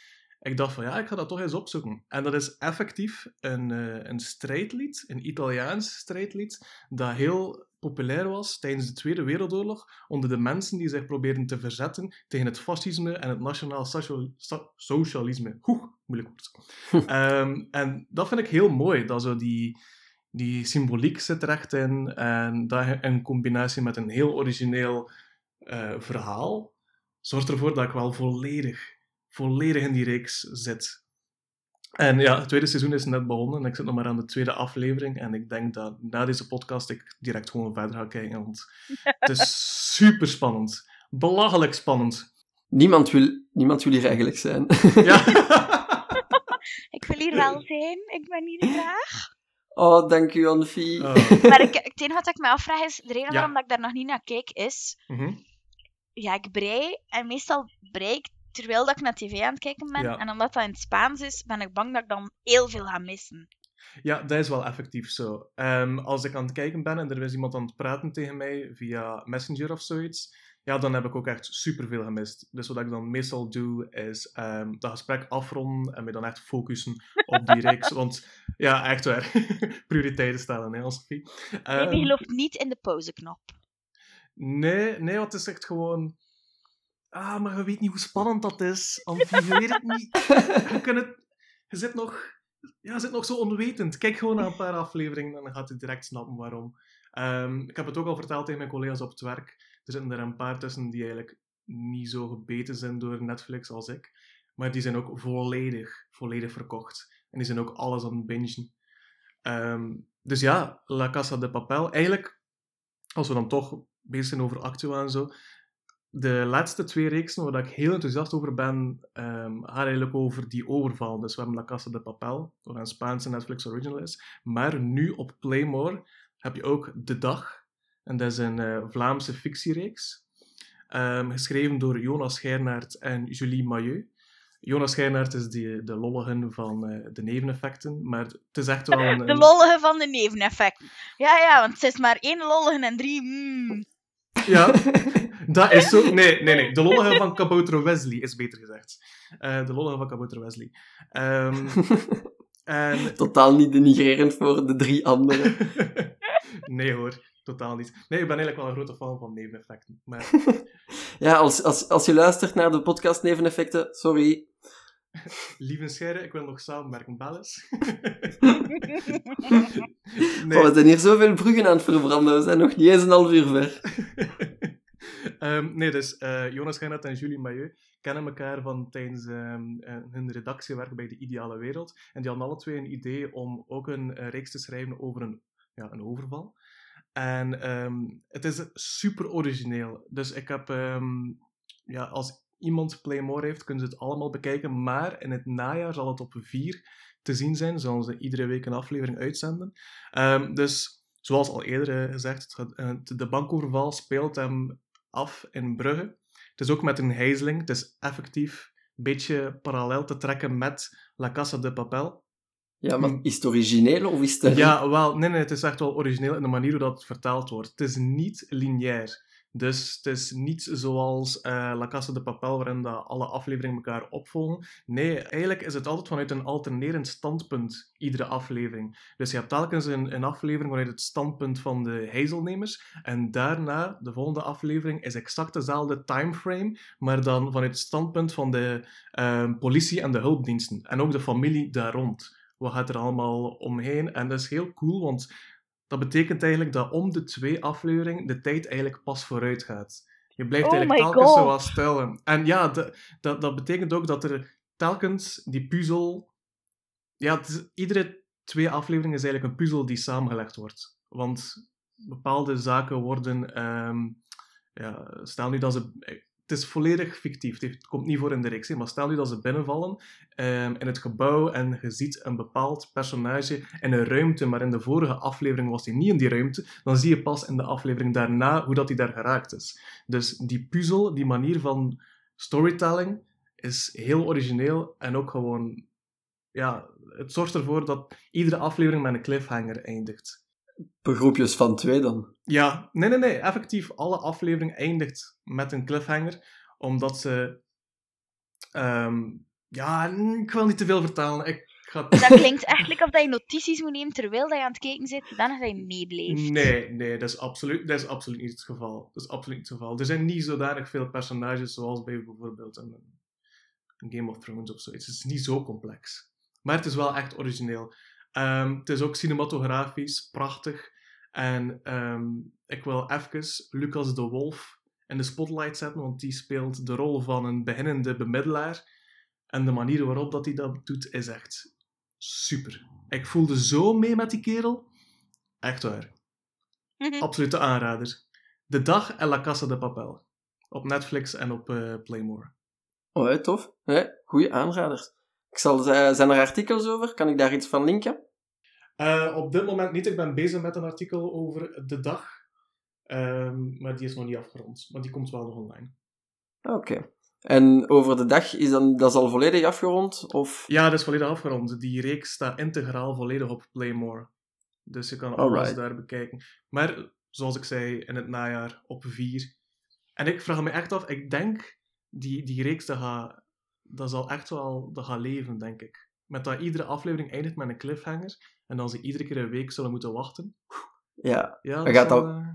ik dacht van ja, ik ga dat toch eens opzoeken. En dat is effectief een, uh, een strijdlied, een Italiaans strijdlied, dat heel populair was tijdens de Tweede Wereldoorlog onder de mensen die zich probeerden te verzetten tegen het fascisme en het nationaal socia- so- socialisme. Oeh, moeilijk woord. [laughs] Ehm, en dat vind ik heel mooi, dat zo die, die symboliek zit er echt in en dat in combinatie met een heel origineel eh, verhaal zorgt ervoor dat ik wel volledig, volledig in die reeks zit. En ja, het tweede seizoen is net begonnen en ik zit nog maar aan de tweede aflevering. En ik denk dat na deze podcast ik direct gewoon verder ga kijken, want [laughs] het is super spannend. Belachelijk spannend. Niemand wil, niemand wil hier eigenlijk zijn. Ja. [laughs] Ik wil hier wel zijn. Ik ben hier graag. Oh, dank u, Anfie. Oh, Maar ik, het enige wat ik me afvraag is, de reden Ja. waarom dat ik daar nog niet naar kijk, is... mhm. Ja, ik brei. En meestal brei ik terwijl dat ik naar tv aan het kijken ben. Ja. En omdat dat in het Spaans is, ben ik bang dat ik dan heel veel ga missen. Ja, dat is wel effectief zo. Ehm, als ik aan het kijken ben en er is iemand aan het praten tegen mij via Messenger of zoiets, ja, dan heb ik ook echt superveel gemist. Dus wat ik dan meestal doe, is ehm, dat gesprek afronden en me dan echt focussen op die [laughs] reeks. Want ja, echt waar, [laughs] prioriteiten stellen, hè, Sophie. Nee, Ehm, die gelooft niet in de pauzeknop. Nee, nee, want het is echt gewoon... Ah, maar je weet niet hoe spannend dat is. Amfie, je weet het niet. [laughs] Je, kunt het... je, zit nog... Ja, je zit nog zo onwetend. Kijk gewoon naar een paar afleveringen en dan gaat je direct snappen waarom. Ehm, ik heb het ook al verteld tegen mijn collega's op het werk. Er zitten er een paar tussen die eigenlijk niet zo gebeten zijn door Netflix als ik. Maar die zijn ook volledig, volledig verkocht. En die zijn ook alles aan het bingen. Ehm, dus ja, La Casa de Papel. Eigenlijk, als we dan toch bezig zijn over Actua en zo. De laatste twee reeksen waar ik heel enthousiast over ben, gaan eigenlijk over die overval. Dus we hebben La Casa de Papel, wat een Spaanse Netflix original is. Maar nu op Playmore heb je ook De Dag. En dat is een eh, Vlaamse fictiereeks. Ehm, geschreven door Jonas Schijnaert en Julie Mailleu. Jonas Schijnaert is die, de lolligen van eh, de neveneffecten, maar het is echt wel [laughs] een... De lollige van de neveneffecten. Ja, ja, want het is maar één lollige en drie... mm. Ja, [laughs] dat is zo. Nee, nee, nee. [laughs] De lollige van Kabouter Wesley is beter gezegd. Eh, de lollige van Kabouter Wesley. Ehm, [laughs] en... Totaal niet denigrerend voor de drie anderen. nee hoor, totaal niet. Nee, ik ben eigenlijk wel een grote fan van neveneffecten. Maar Ja, als, als, als je luistert naar de podcast Neveneffecten, sorry. Lieve Scherre, ik wil nog samenwerken. Bel eens. Oh, we zijn hier zoveel bruggen aan het verbranden, we zijn nog niet eens een half uur ver. [laughs] Ehm, nee, dus eh, Jonas Schijnaert en Julie Mailleu kennen elkaar van tijdens ehm, eh, hun redactiewerk bij De Ideale Wereld. En die hadden alle twee een idee om ook een eh, reeks te schrijven over een, ja, een overval. En ehm, het is super origineel. Dus ik heb, ja, als iemand Playmore heeft, kunnen ze het allemaal bekijken. Maar in het najaar zal het op vier te zien zijn. Zullen ze iedere week een aflevering uitzenden. Ehm, dus, zoals al eerder eh, gezegd, het eh, de bankoverval speelt hem af in Brugge. Het is ook met een gijzeling. Het is effectief een beetje parallel te trekken met La Casa de Papel. Ja, maar is het origineel of is het... Ja, wel, nee, nee, het is echt wel origineel in de manier hoe dat vertaald wordt. Het is niet lineair. Dus het is niet zoals eh, La Casa de Papel, waarin dat alle afleveringen elkaar opvolgen. Nee, eigenlijk is het altijd vanuit een alternerend standpunt, iedere aflevering. Dus je hebt telkens een, een aflevering vanuit het standpunt van de heizelnemers. En daarna, de volgende aflevering, is exact dezelfde timeframe, maar dan vanuit het standpunt van de eh, politie en de hulpdiensten. En ook de familie daar rond wat gaat er allemaal omheen. En dat is heel cool, want dat betekent eigenlijk dat om de twee afleveringen de tijd eigenlijk pas vooruit gaat. Je blijft Oh eigenlijk telkens God. zo wat stellen. En ja, de- dat, dat betekent ook dat er telkens die puzzel... Ja, is- iedere twee afleveringen is eigenlijk een puzzel die samengelegd wordt. Want bepaalde zaken worden... ehm, ja, stel nu dat ze... Het is volledig fictief. Het komt niet voor in de reeks. Maar stel nu dat ze binnenvallen ehm, in het gebouw en je ziet een bepaald personage in een ruimte, maar in de vorige aflevering was hij niet in die ruimte, dan zie je pas in de aflevering daarna hoe dat hij daar geraakt is. Dus die puzzel, die manier van storytelling, is heel origineel en ook gewoon... Ja, het zorgt ervoor dat iedere aflevering met een cliffhanger eindigt. Groepjes van twee dan. Ja, nee, nee, nee. Effectief, alle aflevering eindigt met een cliffhanger. Omdat ze... ehm, ja, ik wil niet te veel vertellen. Ik ga... [laughs] Dat klinkt eigenlijk of dat je notities moet nemen terwijl dat je aan het kijken zit, dan dat je meebleeft. Nee, nee, dat is, absoluut, dat is absoluut niet het geval. Dat is absoluut niet het geval. Er zijn niet zodanig veel personages zoals bij bijvoorbeeld een, een Game of Thrones of zoiets. Het is niet zo complex. Maar het is wel echt origineel. Ehm, het is ook cinematografisch prachtig. En ehm, ik wil even Lucas de Wolf in de spotlight zetten, want die speelt de rol van een beginnende bemiddelaar. En de manier waarop dat hij dat doet, is echt super. Ik voelde zo mee met die kerel. Echt waar. Mhm. Absolute aanrader. De Dag en La Casa de Papel. Op Netflix en op eh, Playmore. Oh, tof. Hè? Goeie aanraders. Ik zal, eh, zijn er artikels over? Kan ik daar iets van linken? Eh, op dit moment niet. Ik ben bezig met een artikel over De Dag. Ehm, maar die is nog niet afgerond. Maar die komt wel nog online. Oké. En over de dag, is dan, dat is al volledig afgerond? Of... Ja, dat is volledig afgerond. Die reeks staat integraal volledig op Playmore. Dus je kan alles daar bekijken. Maar, zoals ik zei, in het najaar op 4. En ik vraag me echt af, ik denk, die, die reeks, dat, gaat, dat zal echt wel dat gaat leven, denk ik. Met dat iedere aflevering eindigt met een cliffhanger. En dan ze iedere keer een week zullen moeten wachten. Ja. Ja, Maar gaat zal, dat- eh,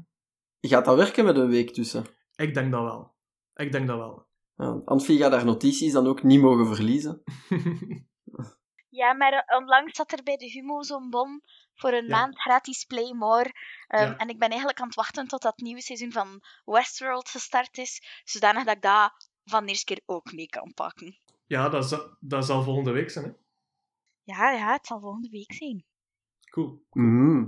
Gaat dat werken met een week tussen? ik denk dat wel. Ik denk dat wel. Ja, Anfie gaat daar notities dan ook niet mogen verliezen. [laughs] Ja, maar eh, onlangs zat er bij de Humo zo'n bon voor een Ja. maand gratis Playmore. Ehm, Ja. En ik ben eigenlijk aan het wachten tot dat nieuwe seizoen van Westworld gestart is, zodanig dat ik dat van de eerste keer ook mee kan pakken. Ja, dat, dat zal volgende week zijn, hè? Ja, ja, het zal volgende week zijn. Cool. Mhm.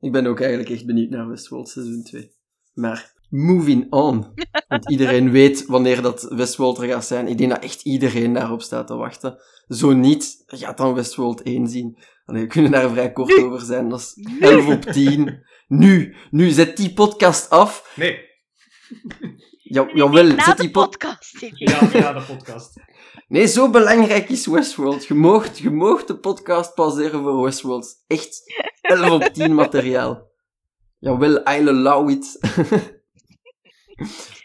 Ik ben ook eigenlijk echt benieuwd naar Westworld seizoen 2. Maar moving on. [laughs] Want iedereen weet wanneer dat Westworld er gaat zijn. Ik denk dat echt iedereen daarop staat te wachten. Zo niet, gaat dan Westworld 1 zien. Allee, we kunnen daar vrij kort over zijn. Dat is 11 op 10. Nu, nu, zet die podcast af. Nee. Ja, Nee, nee, jawel, na zet die pod... podcast. Ja, ja, de podcast. Nee, zo belangrijk is Westworld. Je moogt, je de podcast pauzeren voor Westworld. Echt 11 op 10 materiaal. Jawel, I allow it.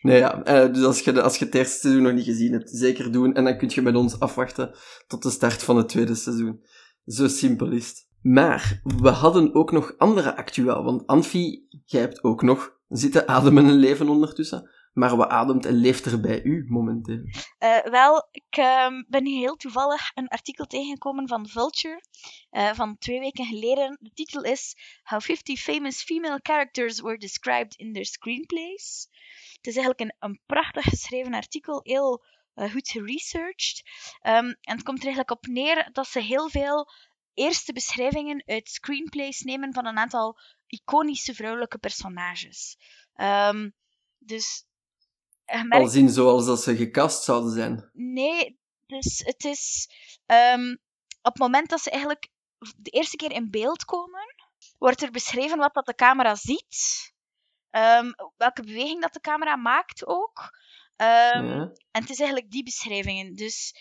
nee, ja. eh, dus als je, als je het eerste seizoen nog niet gezien hebt, zeker doen. En dan kun je met ons afwachten tot de start van het tweede seizoen. Zo simpel is het. Maar, we hadden ook nog andere actua. Want Anfie, jij hebt ook nog zitten ademen en leven ondertussen. Maar wat ademt en leeft er bij u momenteel? Eh, wel, ik ehm, ben heel toevallig een artikel tegengekomen van Vulture eh, van twee weken geleden. De titel is How 50 Famous Female Characters Were Described in Their Screenplays. Het is eigenlijk een, een prachtig geschreven artikel, heel eh, goed geresearched. Ehm, en het komt er eigenlijk op neer dat ze heel veel eerste beschrijvingen uit screenplays nemen van een aantal iconische vrouwelijke personages. Ehm, dus merkt Als in zoals dat ze gecast zouden zijn. Nee, dus het is ehm, op het moment dat ze eigenlijk de eerste keer in beeld komen, wordt er beschreven wat dat de camera ziet, ehm, welke beweging dat de camera maakt ook. Ehm, ja. En het is eigenlijk die beschrijvingen. Dus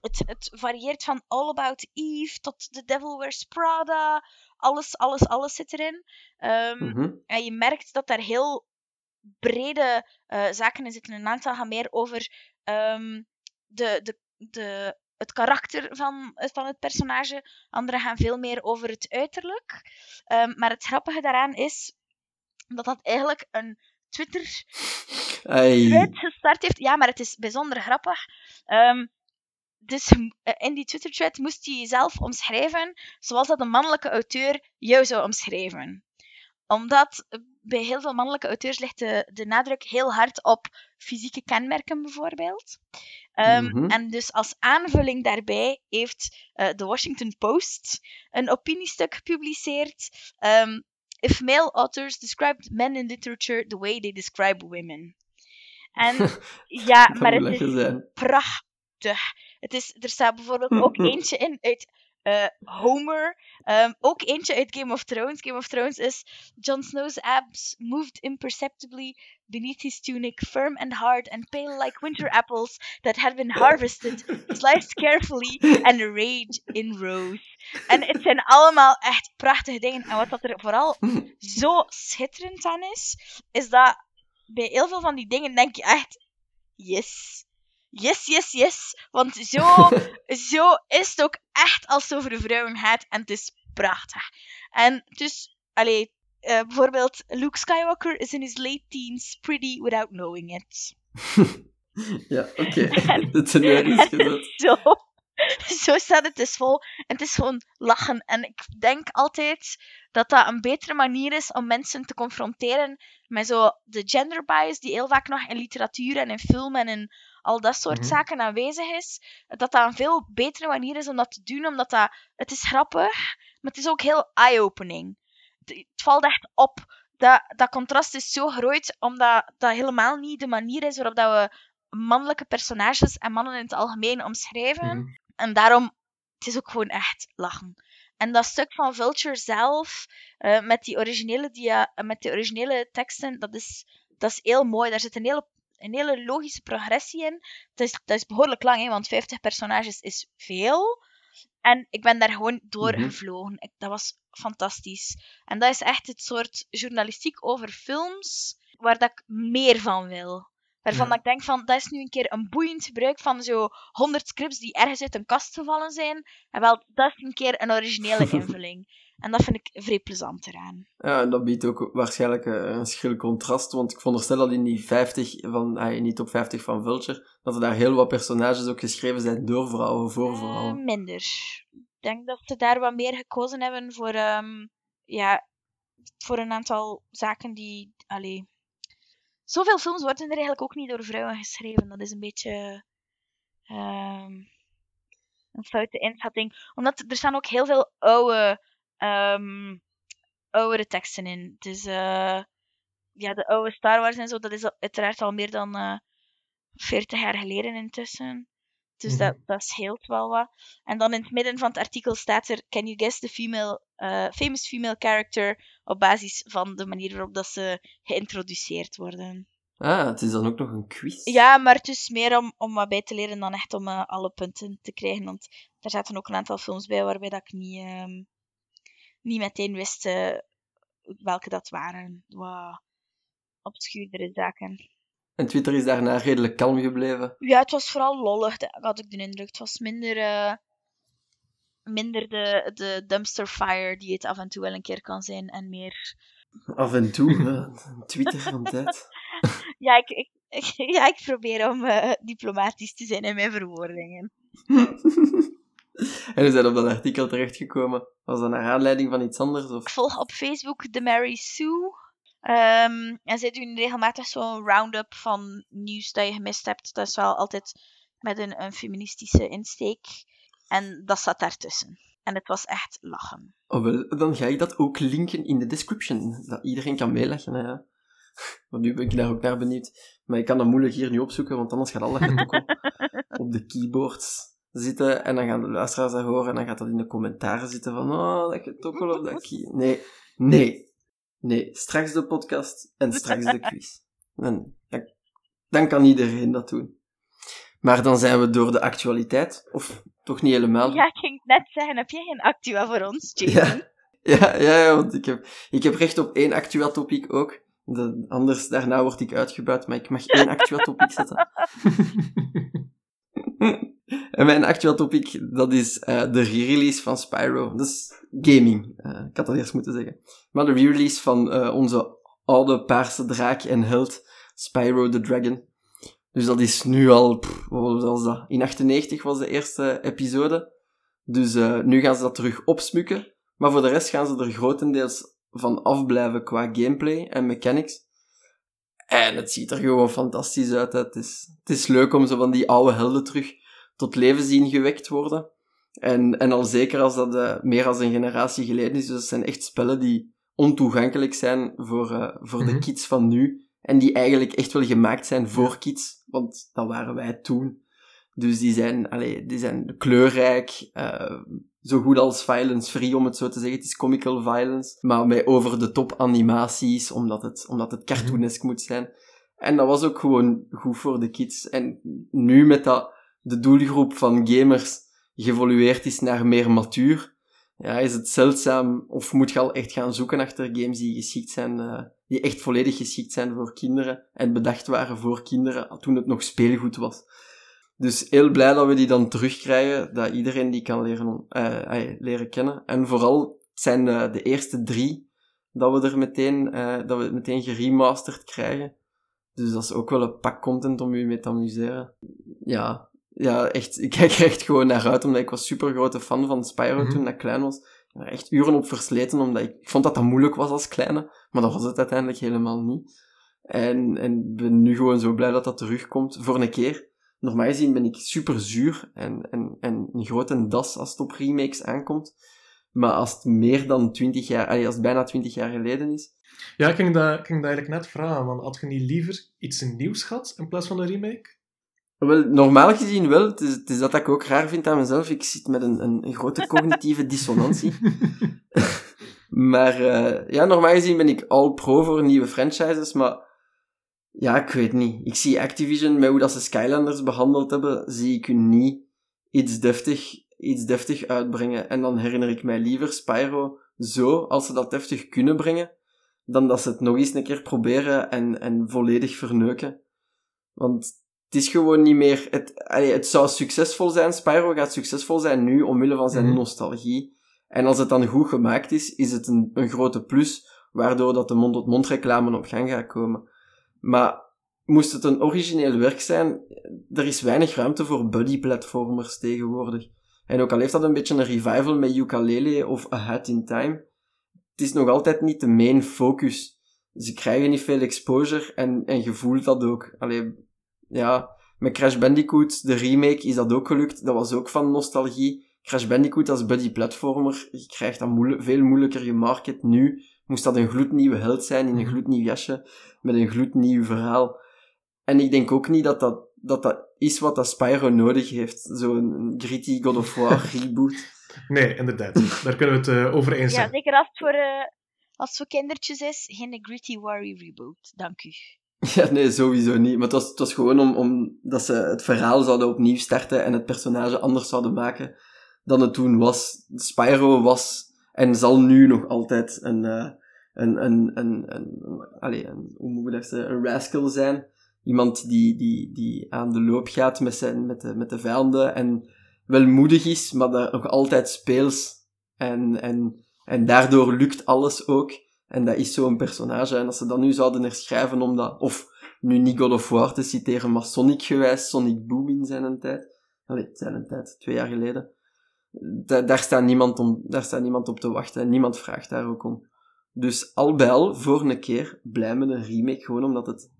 het, het varieert van All About Eve tot The Devil Wears Prada. Alles, alles, alles zit erin. Mhm. en je merkt dat daar heel brede eh, zaken in zitten. Een aantal gaan meer over ehm, de, de, de, het karakter van, van het personage. Andere gaan veel meer over het uiterlijk. Ehm, maar het grappige daaraan is dat dat eigenlijk een Twitter gestart heeft. Ja, maar het is bijzonder grappig. Ehm, dus eh, in die Twitter-thread moest je jezelf omschrijven zoals dat een mannelijke auteur jou zou omschrijven. Omdat bij heel veel mannelijke auteurs ligt de, de nadruk heel hard op fysieke kenmerken, bijvoorbeeld. Ehm, Mhm. En dus als aanvulling daarbij heeft eh, de Washington Post een opiniestuk gepubliceerd. ehm, If male authors described men in literature the way they describe women. En [laughs] ja, maar het is zijn. prachtig. Het is, er staat bijvoorbeeld ook eentje in uit eh, Homer. Ehm, ook eentje uit Game of Thrones. Game of Thrones is Jon Snow's abs moved imperceptibly beneath his tunic, firm and hard and pale like winter apples that had been harvested, sliced carefully and arrayed in rows. En het zijn allemaal echt prachtige dingen. En wat dat er vooral zo schitterend aan is, is dat bij heel veel van die dingen denk je echt, yes. Yes, yes, yes. Want zo, [laughs] zo is het ook echt als het over vrouwen gaat. En het is prachtig. En dus, allee, uh, bijvoorbeeld Luke Skywalker is in his late teens pretty without knowing it. [laughs] ja, oké. [laughs] Okay. Teneur is gezet. Zo, [laughs] zo staat het dus vol. En het is gewoon lachen. En ik denk altijd dat dat een betere manier is om mensen te confronteren met zo de gender bias die heel vaak nog in literatuur en in film en in al dat soort mhm. zaken aanwezig is. Dat dat een veel betere manier is om dat te doen, omdat dat, het is grappig, maar het is ook heel eye-opening. Het, valt echt op. Dat, dat contrast is zo groot, omdat dat helemaal niet de manier is waarop dat we mannelijke personages en mannen in het algemeen omschrijven. Mhm. En daarom, het is ook gewoon echt lachen. En dat stuk van Vulture zelf, uh, met, die originele dia met die originele teksten, dat is, dat is heel mooi. Daar zit een hele, een hele logische progressie in. Dat is, dat is behoorlijk lang, hè, want 50 personages is veel. En ik ben daar gewoon door mhm. dat was fantastisch. En dat is echt het soort journalistiek over films waar dat ik meer van wil. Waarvan ja. ik denk van, dat is nu een keer een boeiend gebruik van zo 100 scripts die ergens uit een kast gevallen zijn. En wel, dat is een keer een originele [laughs] invulling. En dat vind ik vrij plezant eraan. Ja, en dat biedt ook waarschijnlijk een schil contrast, want ik veronderstel dat in die 50 van, ah, in die top 50 van Vulture, dat er daar heel wat personages ook geschreven zijn door vrouwen, voor vrouwen. Uh, minder. Ik denk dat ze daar wat meer gekozen hebben voor, um, ja, voor een aantal zaken die, allee, zoveel films worden er eigenlijk ook niet door vrouwen geschreven. Dat is een beetje um, een foute inschatting. Omdat er staan ook heel veel oude, um, oudere teksten in. Dus uh, ja, de oude Star Wars en zo, dat is uiteraard al meer dan uh, eh, 40 jaar geleden intussen. Dus dat, mhm. dat scheelt wel wat. En dan in het midden van het artikel staat er: Can you guess the female, uh, famous female character? Op basis van de manier waarop dat ze geïntroduceerd worden. Ah, het is dan ook nog een quiz. Ja, maar het is meer om, om wat bij te leren dan echt om uh, alle punten te krijgen. Want er zaten ook een aantal films bij waarbij dat ik niet, um, niet meteen wist uh, welke dat waren. Wat obscuurdere zaken. En Twitter is daarna redelijk kalm gebleven? Ja, het was vooral lollig, had ik de indruk. Het was minder, uh, minder de, de dumpster fire die het af en toe wel een keer kan zijn. En meer... Af en toe? [laughs] Twitter van tijd. [laughs] ja, ik, ik, [laughs] ja, ik probeer om uh, diplomatisch te zijn in mijn verwoordingen. en hoe zijn op dat artikel terechtgekomen? Was dat naar aanleiding van iets anders? Of? Ik volg op Facebook de Mary Sue. Um, en zij doen regelmatig zo'n round-up van nieuws dat je gemist hebt. Dat is wel altijd met een, een feministische insteek. En dat zat daartussen. En het was echt lachen. Oh, wel, dan ga ik dat ook linken in de description. Dat iedereen kan meelachen. Hè. [laughs] Want nu ben ik daar ook naar benieuwd. Maar ik kan dat moeilijk hier nu opzoeken, want anders gaat alles [laughs] ook op, op de keyboards zitten. En dan gaan de luisteraars dat horen en dan gaat dat in de commentaren zitten van oh, dat je toch wel op dat key... Nee, nee, nee. Straks de podcast en straks de quiz. En dan, dan kan iedereen dat doen. Maar dan zijn we door de actualiteit, of toch niet helemaal? Ja, ik ging net zeggen, heb jij geen actua voor ons, [laughs] Ja, ja, ja, want ik heb, ik heb recht op één actua topic ook. De, anders, daarna word ik uitgebuit, maar ik mag één [laughs] actueel topic zetten. [laughs] en mijn actueel topic, dat is uh, de re-release van Spyro. Dat is gaming. Uh, ik had dat eerst moeten zeggen. Maar de re-release van uh, onze oude paarse draak en held, Spyro the Dragon. Dus dat is nu al, pff, wat was dat? In 98 was de eerste episode. Dus nu gaan ze dat terug opsmukken. Maar voor de rest gaan ze er grotendeels van afblijven qua gameplay en mechanics. En het ziet er gewoon fantastisch uit. Het is, het is leuk om zo van die oude helden terug tot leven zien gewekt worden. En, en al zeker als dat uh, meer dan een generatie geleden is. Dus het zijn echt spellen die ontoegankelijk zijn voor, uh, voor de mhm. kids van nu. En die eigenlijk echt wel gemaakt zijn voor kids. Want dat waren wij toen. Dus die zijn, allee, die zijn kleurrijk, uh, zo goed als violence-free, om het zo te zeggen. Het is comical violence, maar met over-de-top animaties, omdat het, omdat het mhm. cartoonesk moet zijn. En dat was ook gewoon goed voor de kids. En nu met dat de doelgroep van gamers geëvolueerd is naar meer matuur, ja, is het zeldzaam, of moet je al echt gaan zoeken achter games die geschikt zijn, uh, die echt volledig geschikt zijn voor kinderen en bedacht waren voor kinderen, toen het nog speelgoed was. Dus heel blij dat we die dan terugkrijgen, dat iedereen die kan leren, uh, leren kennen. En vooral, het zijn de, de eerste drie dat we er meteen, uh, dat we het meteen geremasterd krijgen. Dus dat is ook wel een pak content om u mee te amuseren. Ja, ja, echt, [laughs] ik kijk er echt gewoon naar uit, omdat ik was super grote fan van Spyro mm -hmm. toen ik klein was. Echt uren op versleten, omdat ik, vond dat dat moeilijk was als kleine, maar dat was het uiteindelijk helemaal niet. En, en ben nu gewoon zo blij dat dat terugkomt, voor een keer. Normaal gezien ben ik super zuur en, en, en een grote das als het op remakes aankomt. Maar als het meer dan 20 jaar, als het bijna 20 jaar geleden is. Ja, ik ging dat, ik ging dat eigenlijk net vragen. Want had je niet liever iets nieuws gehad in plaats van een remake? Wel, normaal gezien wel. Het is, het is dat ik ook raar vind aan mezelf. Ik zit met een, een, grote cognitieve dissonantie. [laughs] maar uh, ja, normaal gezien ben ik all pro voor nieuwe franchises. Maar ja, ik weet niet. Ik zie Activision, met hoe dat ze Skylanders behandeld hebben, zie ik hun niet iets deftig iets deftig uitbrengen. En dan herinner ik mij liever Spyro zo, als ze dat deftig kunnen brengen, dan dat ze het nog eens een keer proberen en, en volledig verneuken. Want het is gewoon niet meer... Het, allee, het zou succesvol zijn, Spyro gaat succesvol zijn nu, omwille van zijn mm nostalgie. En als het dan goed gemaakt is, is het een, een grote plus, waardoor dat de mond-tot-mond reclame op gang gaat komen. Maar moest het een origineel werk zijn, er is weinig ruimte voor buddy-platformers tegenwoordig. En ook al heeft dat een beetje een revival met Ukulele of A Hat in Time, het is nog altijd niet de main focus. Ze krijgen niet veel exposure en, en je voelt dat ook. Allee, ja, met Crash Bandicoot, de remake, is dat ook gelukt. Dat was ook van nostalgie. Crash Bandicoot als buddy platformer, je krijgt dat moeilijk, veel moeilijker gemarket nu. Moest dat een gloednieuwe held zijn in een gloednieuw jasje, met een gloednieuw verhaal. En ik denk ook niet dat dat, dat, dat is wat dat Spyro nodig heeft. Zo'n gritty God of War [laughs] reboot. Nee, inderdaad. Daar kunnen we het uh, over eens zijn. Ja, zeker als het voor, uh, als het voor kindertjes is. Geen gritty worry reboot. Dank u. [laughs] Ja, nee, sowieso niet. Maar het was, het was gewoon om, om dat ze het verhaal zouden opnieuw starten en het personage anders zouden maken dan het toen was. Spyro was en zal nu nog altijd een, uh, een, een, een, een, allez, een, hoe moet ik dat zeggen, een rascal zijn iemand die, die, die aan de loop gaat met, zijn, met, de, met de vijanden en wel moedig is, maar daar nog altijd speels. En, en, en daardoor lukt alles ook. En dat is zo'n personage. En als ze dat nu zouden herschrijven om dat, of nu niet God of War te citeren, maar Sonic gewijs, Sonic Boom in zijn tijd. Allee, zijn tijd, twee jaar geleden. Da daar, staat niemand om, daar staat niemand op te wachten en niemand vraagt daar ook om. Dus al bij al, voor een keer, blij met een remake, gewoon omdat het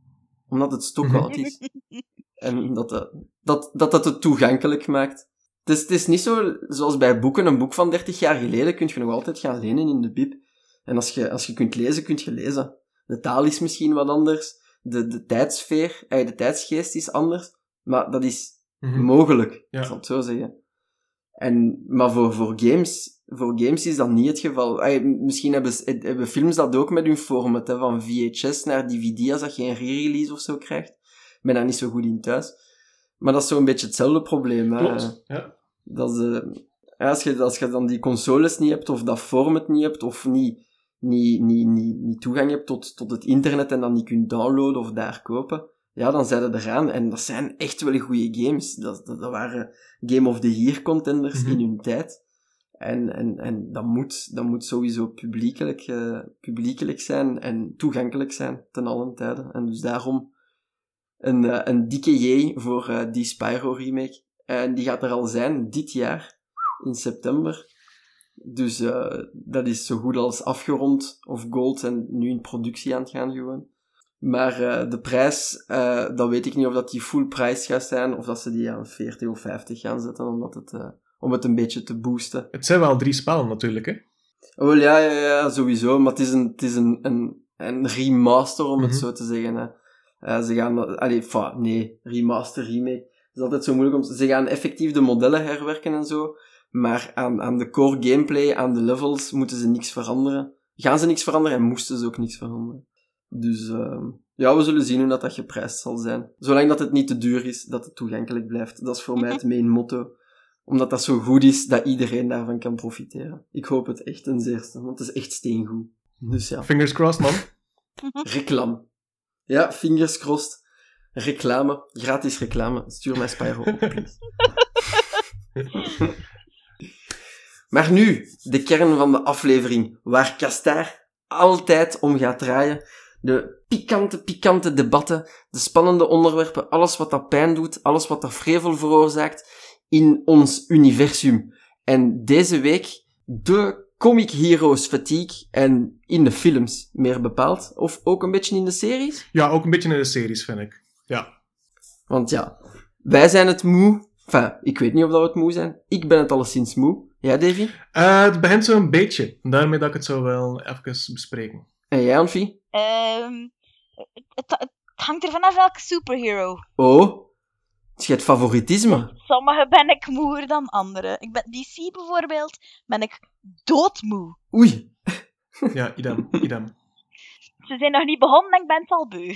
omdat het stokhout is. [laughs] en dat, dat, dat, dat, dat het toegankelijk maakt. Het is, het is niet zo, zoals bij boeken, een boek van 30 jaar geleden kun je nog altijd gaan lenen in de bib. En als je, als je kunt lezen, kun je lezen. De taal is misschien wat anders. De, de tijdsfeer, eh, de tijdsgeest is anders. Maar dat is mhm. mogelijk, ja. zal het zo zeggen. En, maar voor, voor games voor games is dat niet het geval. misschien hebben, hebben films dat ook met hun format, hè, van VHS naar DVD, als dat je een re-release of zo krijgt. Ik ben daar niet zo goed in thuis. Maar dat is zo'n beetje hetzelfde probleem. Hè. ja. Dat is, als, je, als je dan die consoles niet hebt, of dat format niet hebt, of niet, niet, niet, niet, niet toegang hebt tot, tot het internet en dan niet kunt downloaden of daar kopen, ja, dan zijn ze eraan. En dat zijn echt wel goede games. Dat, dat, dat waren Game of the Year contenders mhm. in hun tijd. En, en, en dat, moet, dat moet sowieso publiekelijk, uh, publiekelijk zijn en toegankelijk zijn ten allen tijde. En dus daarom een, uh, een dikke J voor uh, die Spyro remake. En die gaat er al zijn dit jaar, in september. Dus dat is zo goed als afgerond, of gold, en nu in productie aan het gaan gewoon. Maar de prijs, dat weet ik niet of dat die full prijs gaat zijn, of dat ze die aan 40 of 50 gaan zetten, omdat het om het een beetje te boosten. Het zijn wel drie spellen natuurlijk, hè? Oh, ja, ja, ja, sowieso. Maar het is een, het is een, een, een remaster, om het mhm. zo te zeggen. Hè. Uh, ze gaan... Allee, fa, nee, remaster, remake. Het is altijd zo moeilijk om... Ze gaan effectief de modellen herwerken en zo. Maar aan, aan de core gameplay, aan de levels, moeten ze niks veranderen. Gaan ze niks veranderen en moesten ze ook niks veranderen. Dus uh, ja, we zullen zien hoe dat, dat geprijsd zal zijn. Zolang dat het niet te duur is, dat het toegankelijk blijft. Dat is voor mij het main motto omdat dat zo goed is dat iedereen daarvan kan profiteren. Ik hoop het echt ten zeerste, want het is echt steengoed. Dus ja. Fingers crossed, man. [laughs] Reclam. Ja, fingers crossed. Reclame, gratis reclame. Stuur mij Spyro op, please. [laughs] maar nu, de kern van de aflevering, waar Kastaar altijd om gaat draaien. De pikante, pikante debatten, de spannende onderwerpen, alles wat dat pijn doet, alles wat dat vrevel veroorzaakt in ons universum. En deze week de comic heroes fatigue en in de films meer bepaald. Of ook een beetje in de series. Ja, ook een beetje in de series, vind ik. Ja. Want ja, wij zijn het moe. Enfin, ik weet niet of dat we het moe zijn. Ik ben het alleszins moe. Ja, Davy? Uh, het begint zo een beetje. Daarmee dat ik het zo wel even bespreken. En jij, Anfie? Um, het, het, hangt er vanaf welke superhero. Oh, het is het favoritisme. Sommige ben ik moer dan andere. Ik ben, DC bijvoorbeeld, ben ik doodmoe. Oei. [laughs] ja, idem, idem. Ze zijn nog niet begonnen en ik ben het al beu.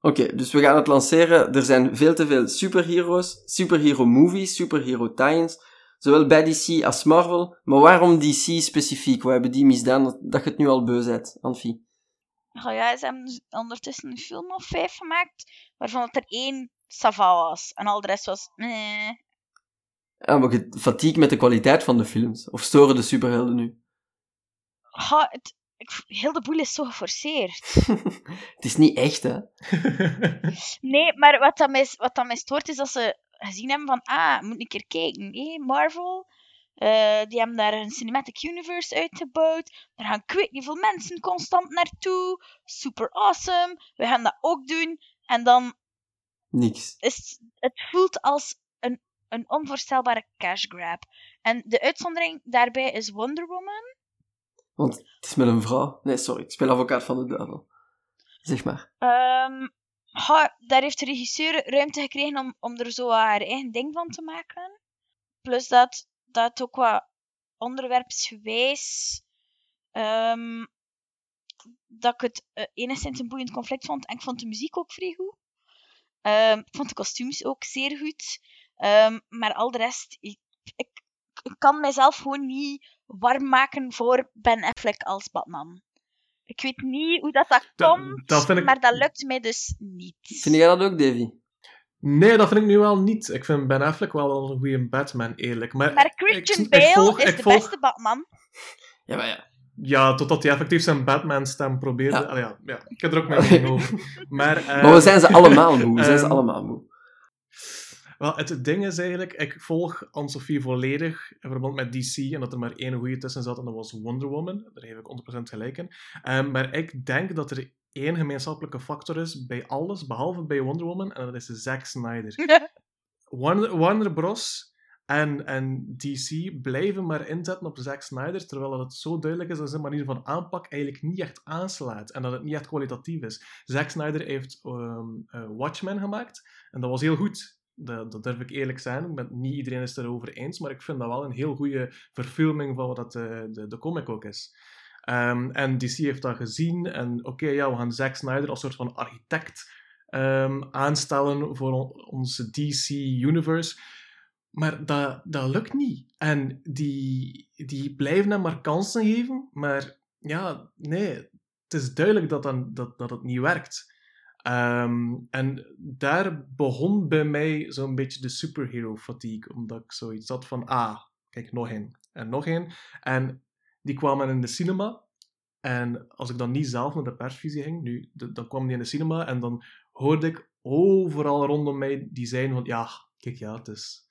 Oké, dus we gaan het lanceren. Er zijn veel te veel superheroes, superhero movies, superhero tie-ins, zowel bij DC als Marvel. Maar waarom DC specifiek? Wat hebben die misdaan dat, dat je het nu al beu bent, Anfie? Oh ja, ze hebben ondertussen een film of vijf gemaakt, waarvan het er één sava was. En al de rest was... Eh. Ja, maar je fatigue met de kwaliteit van de films. Of storen de superhelden nu? Ha, het, ik, heel de boel is zo geforceerd. [laughs] het is niet echt, hè? [laughs] nee, maar wat dat, mij, wat dat mij stoort is dat ze gezien hebben van... Ah, moet een keer kijken. Hey, Marvel... Uh, die hebben daar een cinematic universe uitgebouwd. Daar gaan ik weet niet veel mensen constant naartoe. Super awesome. We gaan dat ook doen. En dan niks. Is, het voelt als een, een onvoorstelbare cash grab. En de uitzondering daarbij is Wonder Woman. Want het is met een vrouw. Nee, sorry, ik speel advocaat van de duivel. Zeg maar. Um, ha, daar heeft de regisseur ruimte gekregen om, er zo haar eigen ding van te maken. Plus dat dat ook wat onderwerpsgewijs. Um, dat ik het uh, enigszins een boeiend conflict vond. En ik vond de muziek ook vrij goed. Um, ik vond de kostuums ook zeer goed. Um, maar al de rest, ik, ik, ik, kan mijzelf gewoon niet warm maken voor Ben Affleck als Batman. Ik weet niet hoe dat, dat, komt, dat ik... maar dat lukt mij dus niet. Vind jij dat ook, Davy? Nee, dat vind ik nu wel niet. Ik vind Ben Affleck wel een goede Batman, eerlijk. Maar, maar Christian Bale is de beste Batman. Ja, maar ja. Ja, totdat hij effectief zijn Batman-stem probeerde. Ja. ja, ja, ik heb er ook [laughs] mee over. Maar, uh, maar we zijn ze allemaal moe. We zijn ze ehm, allemaal moe. Wel, het ding is eigenlijk, ik volg Anne-Sophie volledig in verband met DC en dat er maar één goede tussen zat en dat was Wonder Woman. Daar geef ik 100% gelijk in. Um, maar ik denk dat er één gemeenschappelijke factor is bij alles, behalve bij Wonder Woman, en dat is Zack Snyder. [laughs] Warner, Warner Bros. En, en DC blijven maar inzetten op Zack Snyder, terwijl het zo duidelijk is dat zijn manier van aanpak eigenlijk niet echt aanslaat en dat het niet echt kwalitatief is. Zack Snyder heeft um, uh, Watchmen gemaakt en dat was heel goed. Dat, dat durf ik eerlijk zijn. Niet iedereen is het erover eens, maar ik vind dat wel een heel goede verfilming van wat dat de, eh, de, de comic ook is. Um, en DC heeft dat gezien en oké, ja, we gaan Zack Snyder als soort van architect um, aanstellen voor onze DC Universe. Maar dat, dat lukt niet. En die, die blijven hem maar kansen geven. Maar ja, nee, het is duidelijk dat, dan, dat, dat het niet werkt. Um, en daar begon bij mij zo'n beetje de superhero fatigue. Omdat ik zoiets had van, ah, kijk, nog één. En nog één. En die kwamen in de cinema. En als ik dan niet zelf naar de persvisie ging, nu, dan kwam die in de cinema en dan hoorde ik overal rondom mij die zeiden van, ja, kijk, ja, het is,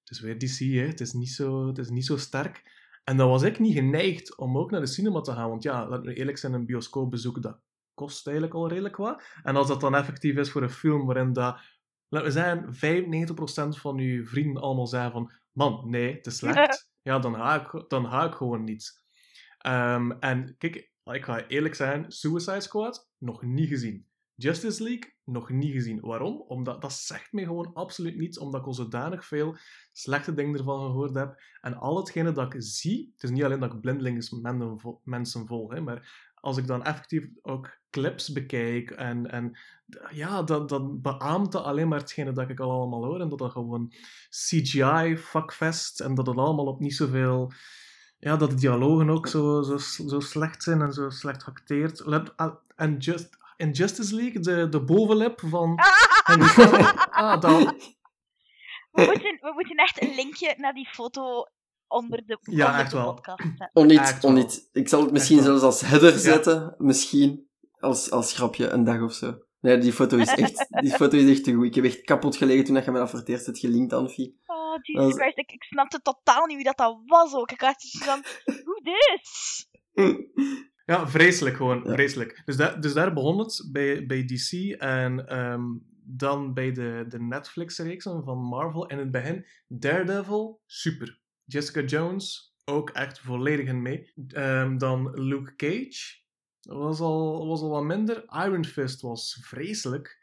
het is weer DC, hè. Het, is niet zo, het is niet zo sterk. En dan was ik niet geneigd om ook naar de cinema te gaan. Want ja, laten we eerlijk zijn, een bioscoopbezoek, dat kost eigenlijk al redelijk wat. En als dat dan effectief is voor een film waarin dat, laten we zeggen, 95% van uw vrienden allemaal zeggen van, man, nee, het is slecht. Ja, dan ga ik, dan ga ik gewoon niet. Um, en kijk, ik ga eerlijk zijn, Suicide Squad, nog niet gezien. Justice League nog niet gezien. Waarom? Omdat dat zegt me gewoon absoluut niets, omdat ik al zodanig veel slechte dingen ervan gehoord heb. En al hetgene dat ik zie, het is niet alleen dat ik blindelings mensen volg, hè, maar als ik dan effectief ook clips bekijk en, en ja, dat, dat beaamt alleen maar hetgene dat ik al allemaal hoor. En dat dat gewoon CGI, fuckfest en dat het allemaal op niet zoveel ja, dat de dialogen ook zo, zo, zo slecht zijn en zo slecht geacteerd. En just, in Justice League, de, de bovenlip van, [laughs] ah, dan, We moeten, we moeten echt een linkje naar die foto onder de, Ja, onder echt de wel. podcast zetten. Wel. onniet. Ik zal het misschien Echt zelfs als header Ja. zetten. Misschien. Als, als grapje, een dag of zo. Nee, die foto is echt, [laughs] die foto is echt te goed. Ik heb echt kapot gelegen toen dat je me dat voor het eerst hebt gelinkt, Anfie. Oh, Jesus Christ, ik, ik snapte totaal niet wie dat, dat was ook. Ik had zoiets van, [laughs] hoe dit? Ja, vreselijk gewoon, Ja. vreselijk. Dus, da- dus daar begon het bij, bij DC en ehm, dan bij de, de Netflix-reeksen van Marvel. In het begin Daredevil, super. Jessica Jones, ook echt volledig in mee. Ehm, dan Luke Cage, dat was al, was al wat minder. Iron Fist was vreselijk.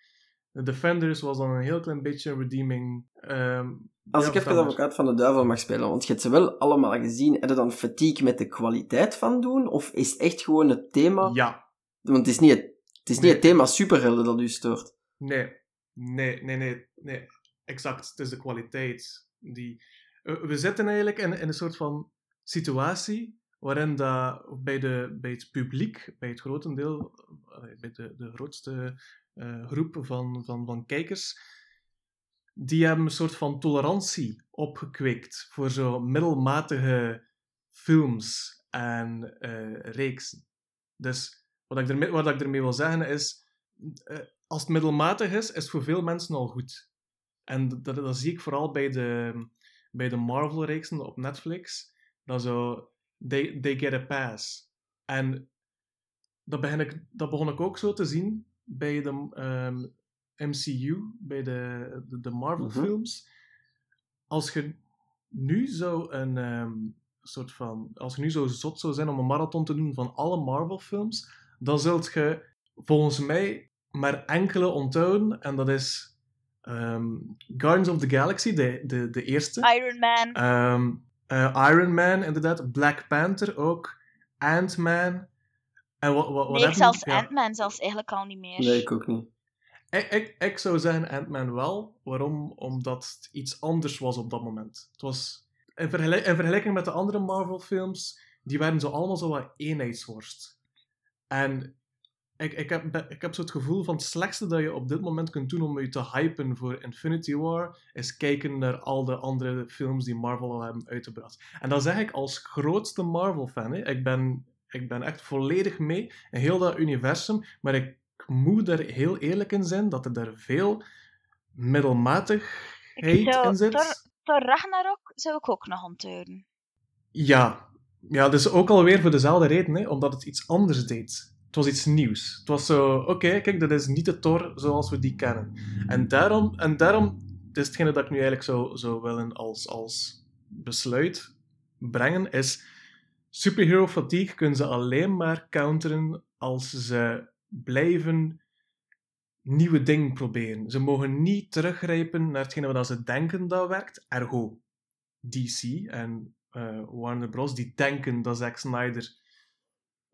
The Defenders was dan een heel klein beetje een redeeming. ehm, Als ja, ik even de advocaat van de duivel mag spelen, want je hebt ze wel allemaal gezien, heb je dan fatigue met de kwaliteit van doen? Of is het echt gewoon het thema? Ja, Want het is niet het, het, is niet Nee. het thema superhelden dat u stoort. Nee, nee, nee, nee, nee. Exact, het is de kwaliteit. Die... Eh, We zitten eigenlijk in, een soort van situatie waarin dat bij, de, bij het publiek, bij het grotendeel, bij de, de grootste eh, groep van, van, van kijkers, die hebben een soort van tolerantie opgekweekt voor zo middelmatige films en eh, reeksen. Dus wat ik, ermee, wat ik ermee wil zeggen is, als het middelmatig is, is het voor veel mensen al goed. En dat zie ik vooral bij de, bij de Marvel-reeksen op Netflix. Dat zo, they, they get a pass. En dat, begin ik, dat begon ik ook zo te zien bij de ehm, MCU, bij de, de, de Marvel-films. Als je nu zo een ehm, soort van... Als je nu zo zot zou zijn om een marathon te doen van alle Marvel-films, dan zult je volgens mij maar enkele onthouden. En dat is ehm, Guardians of the Galaxy, de, de, de eerste. Iron Man. Ehm, eh, Iron Man, inderdaad. Black Panther ook. Ant-Man. En wat, wat, wat nee, zelfs ja. Ant-Man zelfs eigenlijk al niet meer. Nee, ik ook niet. Ik, ik, ik zou zeggen Ant-Man wel. Waarom? Omdat het iets anders was op dat moment. Het was... In, vergelijk- in vergelijking met de andere Marvel-films, die waren zo allemaal zo wat eenheidsworst. En ik, ik, heb, ik heb zo het gevoel van het slechtste dat je op dit moment kunt doen om je te hypen voor Infinity War, is kijken naar al de andere films die Marvel al hebben uitgebracht. En dat zeg ik als grootste Marvel-fan. hè. Ik ben, ik ben echt volledig mee in heel dat universum, maar ik moet er heel eerlijk in zijn dat er daar veel middelmatigheid zou in zit. Thor Ragnarok zou ik ook nog onthouden. Ja. Ja, dus ook alweer voor dezelfde reden, hè, omdat het iets anders deed. Het was iets nieuws. Het was zo, oké, kijk, dat is niet de Thor zoals we die kennen. En daarom, en daarom is hetgene dat ik nu eigenlijk zou, zou willen als, als besluit brengen, is superhero fatigue kunnen ze alleen maar counteren als ze blijven nieuwe dingen proberen. Ze mogen niet teruggrijpen naar hetgene wat ze denken dat werkt. Ergo, DC en eh, Warner Bros. die denken dat Zack Snyder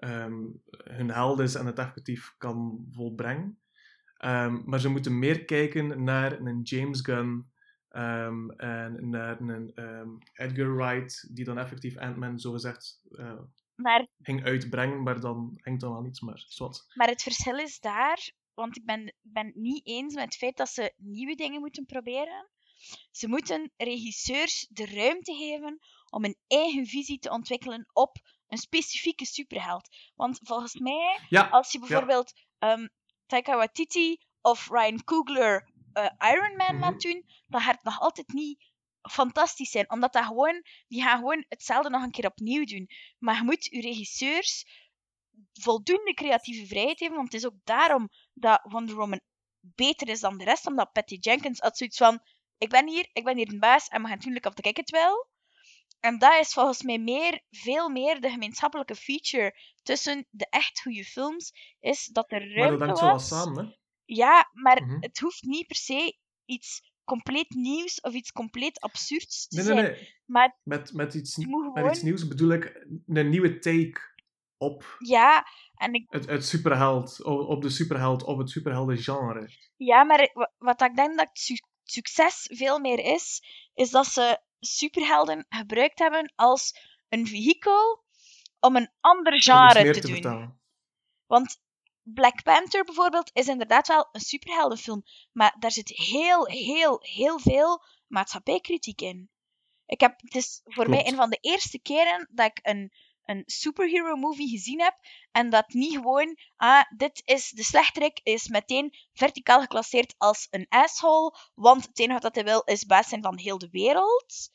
ehm, hun held is en het effectief kan volbrengen. Ehm, maar ze moeten meer kijken naar een James Gunn ehm, en naar een Edgar Wright, die dan effectief Ant-Man zogezegd Maar, ging uitbrengen, maar dan hangt dan wel niets meer. Maar het verschil is daar, want ik ben, ik ben het niet eens met het feit dat ze nieuwe dingen moeten proberen. Ze moeten regisseurs de ruimte geven om een eigen visie te ontwikkelen op een specifieke superheld. Want volgens mij Ja, Als je bijvoorbeeld ehm Taika Waititi of Ryan Coogler eh, Iron Man Mhm. laat doen, dan gaat het nog altijd niet fantastisch zijn. Omdat dat gewoon, die gaan gewoon hetzelfde nog een keer opnieuw doen. Maar je moet je regisseurs voldoende creatieve vrijheid geven, want het is ook daarom dat Wonder Woman beter is dan de rest, omdat Patty Jenkins had zoiets van ik ben hier, ik ben hier een baas en we gaan doen of ik het wel. En dat is volgens mij meer, veel meer de gemeenschappelijke feature tussen de echt goede films, is dat er maar dat ruimte zo wat was. samen, hè. Ja, maar Mhm. het hoeft niet per se iets compleet nieuws of iets compleet absurds te Nee, zijn. nee. Maar Met, met, iets, met gewoon... iets nieuws bedoel ik een nieuwe take op Ja, en ik het, het superheld, op de superheld of het superheldengenre. Ja, maar wa- wat ik denk dat su- succes veel meer is, is dat ze superhelden gebruikt hebben als een vehikel om een ander genre te te doen. vertellen. Want Black Panther bijvoorbeeld is inderdaad wel een superheldenfilm, maar daar zit heel, heel, heel veel maatschappijkritiek in. Ik heb, het is voor mij een van de eerste keren dat ik een, een superhero movie gezien heb en dat niet gewoon, ah, dit is de slechterik, is meteen verticaal geclasseerd als een asshole, want het enige wat hij wil is baas zijn van heel de wereld.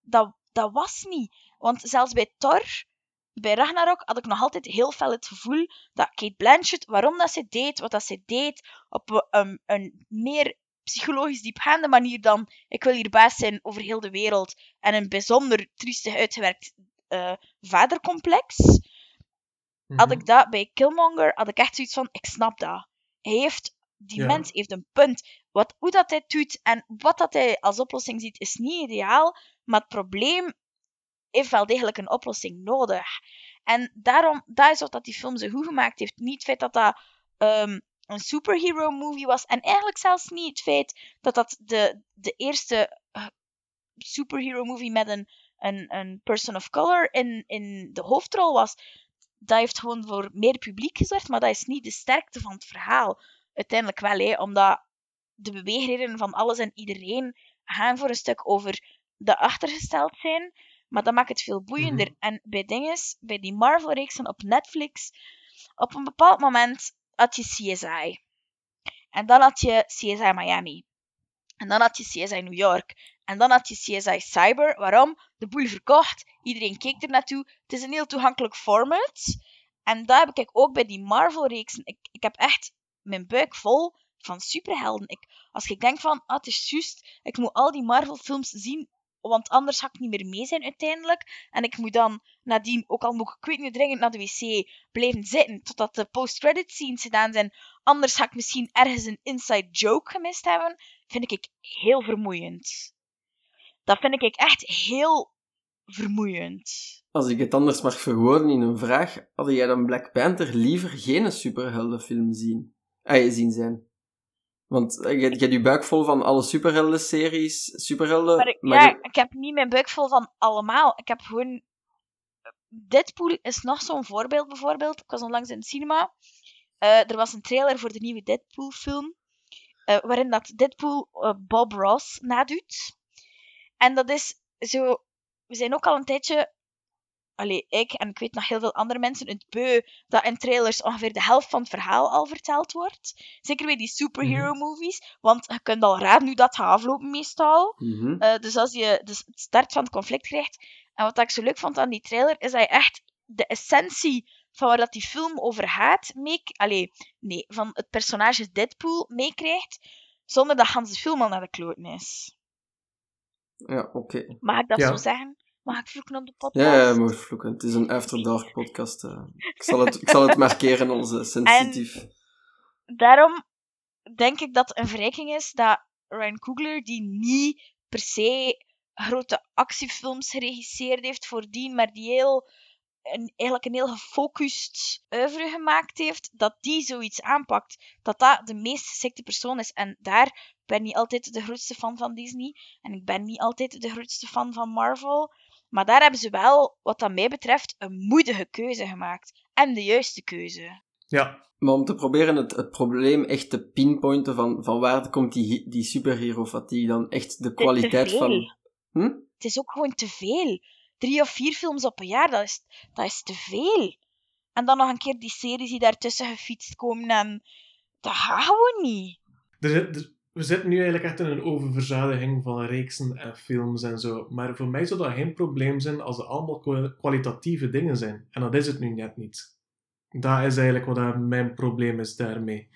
Dat, dat was niet. Want zelfs bij Thor, bij Ragnarok, had ik nog altijd heel fel het gevoel dat Kate Blanchett, waarom dat ze deed, wat dat ze deed, op een, een meer psychologisch diepgaande manier dan ik wil hier baas zijn over heel de wereld en een bijzonder triestig uitgewerkt eh, vadercomplex, had Mhm. ik dat bij Killmonger, had ik echt zoiets van, ik snap dat. Hij heeft, die Ja. mens heeft een punt. Wat, hoe dat hij doet en wat dat hij als oplossing ziet, is niet ideaal, maar het probleem heeft wel degelijk een oplossing nodig. En daarom, dat is wat dat die film zo goed gemaakt heeft. Niet het feit dat dat ehm, een superhero movie was, en eigenlijk zelfs niet het feit dat dat de, de eerste eh, superhero movie met een, een, een person of color in, in de hoofdrol was. Dat heeft gewoon voor meer publiek gezorgd, maar dat is niet de sterkte van het verhaal. Uiteindelijk wel, hè, omdat de beweegredenen van alles en iedereen gaan voor een stuk over de achtergesteld zijn. Maar dat maakt het veel boeiender. Mhm. En bij dinges, bij die Marvel-reeksen op Netflix, op een bepaald moment had je CSI. En dan had je CSI Miami. En dan had je CSI New York. En dan had je CSI Cyber. Waarom? De boel verkocht. Iedereen keek er naartoe. Het is een heel toegankelijk format. En dat heb ik ook bij die Marvel-reeksen. Ik, ik heb echt mijn buik vol van superhelden. Ik, als ik denk van, ah, het is juist, ik moet al die Marvel-films zien, want anders ga ik niet meer mee zijn uiteindelijk. En ik moet dan nadien, ook al moet ik weet niet, dringend naar de wc, blijven zitten totdat de post-credit scenes gedaan zijn. Anders ga ik misschien ergens een inside joke gemist hebben. Vind ik heel vermoeiend. Dat vind ik echt heel vermoeiend. Als ik het anders mag verwoorden in een vraag, had jij dan Black Panther liever geen superheldenfilm zien? Ah, zien zijn. Want eh, je, je hebt je buik vol van alle superhelden-series, superhelden... Maar ik, maar ja, je- ik heb niet mijn buik vol van allemaal. Ik heb gewoon... Deadpool is nog zo'n voorbeeld, bijvoorbeeld. Ik was onlangs in het cinema. Eh, er was een trailer voor de nieuwe Deadpool-film. eh, waarin dat Deadpool Bob Ross nadoet. En dat is zo... We zijn ook al een tijdje... Allee, ik en ik weet nog heel veel andere mensen het beu dat in trailers ongeveer de helft van het verhaal al verteld wordt. Zeker bij die superhero-movies. Want je kunt al raden hoe dat gaat aflopen meestal. Mhm. Eh, dus als je dus het start van het conflict krijgt. En wat ik zo leuk vond aan die trailer, is dat je echt de essentie van waar dat die film over gaat, mee, allee, nee, van het personage Deadpool meekrijgt, zonder dat Hans de film al naar de kloten is. Ja, oké. Mag ik dat Ja. zo zeggen? Mag ik vloeken op de podcast? Ja, ja, mag vloeken. Het is een After Dark podcast. eh. Ik, zal het, ik zal het markeren, onze sensitief. Daarom denk ik dat het een verrijking is dat Ryan Coogler, die niet per se grote actiefilms geregisseerd heeft voordien, maar die heel, een, eigenlijk een heel gefocust oeuvre gemaakt heeft, dat die zoiets aanpakt. Dat dat de meest geschikte persoon is. En daar ben niet altijd de grootste fan van Disney. En ik ben niet altijd de grootste fan van Marvel. Maar daar hebben ze wel, wat dat mij betreft, een moedige keuze gemaakt. En de juiste keuze. Ja, Maar om te proberen het, het probleem echt te pinpointen van, van waar komt die, die superhero-fatigue dan echt de kwaliteit veel. van... Hm? Het is ook gewoon te veel. Drie of vier films op een jaar, dat is, dat is te veel. En dan nog een keer die series die daartussen gefietst komen en... Dat gaat gewoon niet. er zit- er- we zitten nu eigenlijk echt in een oververzadiging van reeksen en films en zo. Maar voor mij zou dat geen probleem zijn als het allemaal kwa- kwalitatieve dingen zijn. En dat is het nu net niet. Dat is eigenlijk wat mijn probleem is daarmee.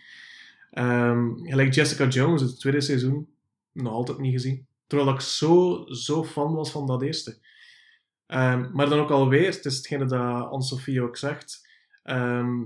Ehm gelijk Jessica Jones, het tweede seizoen, nog altijd niet gezien. Terwijl ik zo, zo fan was van dat eerste. Ehm, maar dan ook alweer, het is hetgene dat Anne-Sophie ook zegt, ehm,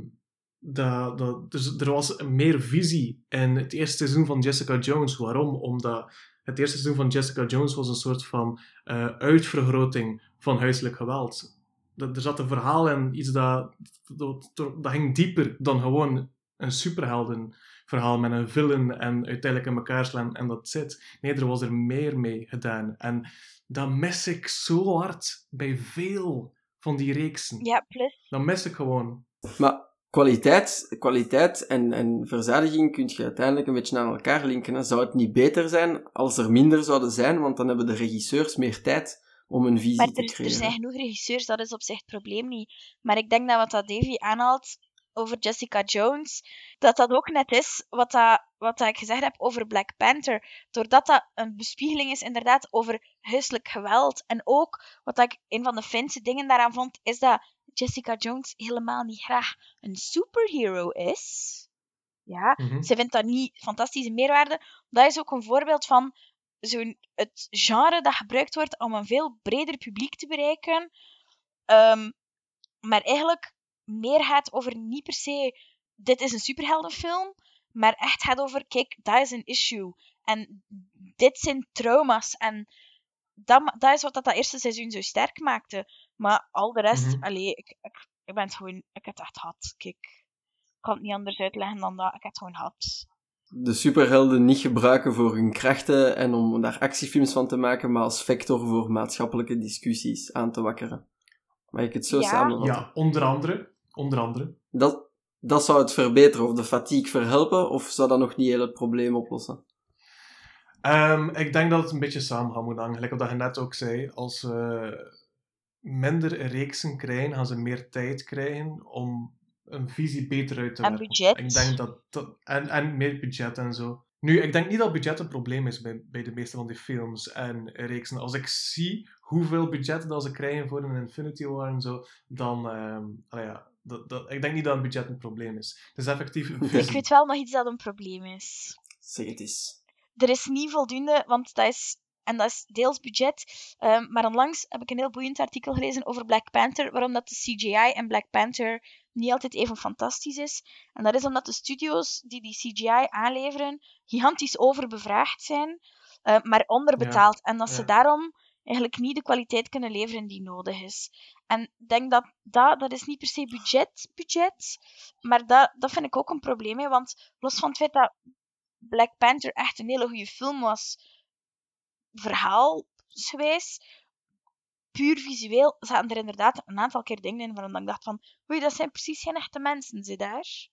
dat, dat, dus er was meer visie in het eerste seizoen van Jessica Jones. Waarom? Omdat het eerste seizoen van Jessica Jones was een soort van eh, uitvergroting van huiselijk geweld. Dat, er zat een verhaal in, iets dat, dat, dat, dat ging dieper dan gewoon een superheldenverhaal met een villain en uiteindelijk in elkaar slaan en dat zit. Nee, er was er meer mee gedaan. En dat mis ik zo hard bij veel van die reeksen. Ja, plus... Dat mis ik gewoon. Maar kwaliteit, kwaliteit en, en verzadiging kun je uiteindelijk een beetje aan elkaar linken. Hè. Zou het niet beter zijn als er minder zouden zijn, want dan hebben de regisseurs meer tijd om een visie Maar te er, er creëren. zijn genoeg regisseurs, dat is op zich het probleem niet. Maar ik denk dat wat dat Davy aanhaalt over Jessica Jones, dat dat ook net is wat, dat, wat dat ik gezegd heb over Black Panther. Doordat dat een bespiegeling is inderdaad over huiselijk geweld. En ook, wat dat ik een van de finste dingen daaraan vond, is dat Jessica Jones helemaal niet graag een superhero is. Ja, Mhm. ze vindt dat niet fantastische meerwaarde. Dat is ook een voorbeeld van zo'n, het genre dat gebruikt wordt om een veel breder publiek te bereiken. Ehm, maar eigenlijk meer gaat over niet per se, dit is een superheldenfilm, maar echt gaat over, kijk, dat is een issue. En dit zijn trauma's. En dat, dat is wat dat, dat eerste seizoen zo sterk maakte. Maar al de rest, allee, ik, ik, ik ben het gewoon, ik heb het echt gehad. Kijk, ik kan het niet anders uitleggen dan dat. Ik heb het gewoon gehad. De superhelden niet gebruiken voor hun krachten en om daar actiefilms van te maken, maar als vector voor maatschappelijke discussies aan te wakkeren. Mag ik het zo Ja. samenvatten? Ja, onder andere. Onder andere. Dat, dat zou het verbeteren of de fatigue verhelpen, of zou dat nog niet heel het probleem oplossen? Ehm, ik denk dat het een beetje samen gaat moeten hangen. Gelijk wat je net ook zei. Als ze minder reeksen krijgen, gaan ze meer tijd krijgen om een visie beter uit te En werken. budget. Ik denk dat, dat en, en meer budget en zo. Nu, ik denk niet dat budget een probleem is bij, bij de meeste van die films en reeksen. Als ik zie hoeveel budget dat ze krijgen voor een Infinity War en zo, dan... ehm, allee, ja, dat, dat, ik denk niet dat een budget een probleem is. Het is effectief een Ik weet wel nog iets dat een probleem is. Zeg het eens. er is niet voldoende, want dat is, en dat is deels budget. ehm, maar onlangs heb ik een heel boeiend artikel gelezen over Black Panther, waarom dat de CGI in Black Panther niet altijd even fantastisch is. En dat is omdat de studio's die die CGI aanleveren gigantisch overbevraagd zijn, eh, maar onderbetaald. en dat ze daarom eigenlijk niet de kwaliteit kunnen leveren die nodig is. En ik denk dat dat, dat is niet per se budget, budget, maar dat, dat vind ik ook een probleem, hè, want los van het feit dat Black Panther echt een hele goede film was, verhaalsgewijs, puur visueel, zaten er inderdaad een aantal keer dingen in waarvan ik dacht van, oei, dat zijn precies geen echte mensen, zie daar.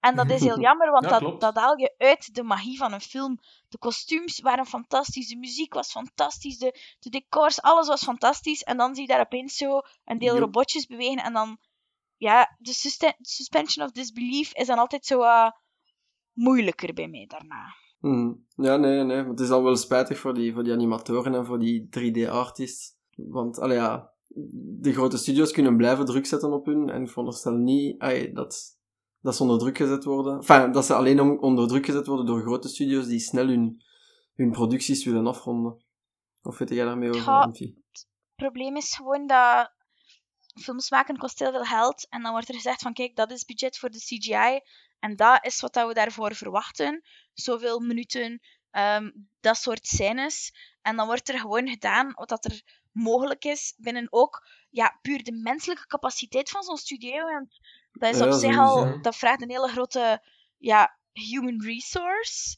En dat is heel [laughs] jammer, want Ja, dat, dat haal je uit de magie van een film. De kostuums waren fantastisch, de muziek was fantastisch, de, de decors, alles was fantastisch. En dan zie je daar opeens zo een deel robotjes bewegen en dan... Ja, de suspension of disbelief is dan altijd zo eh, moeilijker bij mij daarna. Hmm. Ja, nee, nee. maar Het is al wel spijtig voor die, voor die animatoren en voor die 3D-artists. Want, allee, ja, de grote studios kunnen blijven druk zetten op hun en ik veronderstel niet ai, dat, dat ze onder druk gezet worden. Enfin, dat ze alleen om- onder druk gezet worden door grote studios die snel hun, hun producties willen afronden. Of weet jij daarmee over, Ja. Het probleem is gewoon dat films maken kost heel veel geld. En dan wordt er gezegd van kijk, dat is budget voor de CGI. En dat is wat dat we daarvoor verwachten. Zoveel minuten, ehm, dat soort scènes. En dan wordt er gewoon gedaan wat dat er mogelijk is. Binnen ook ja, puur de menselijke capaciteit van zo'n studio. Want dat is Ja, op zich al, dat vraagt een hele grote ja, human resource.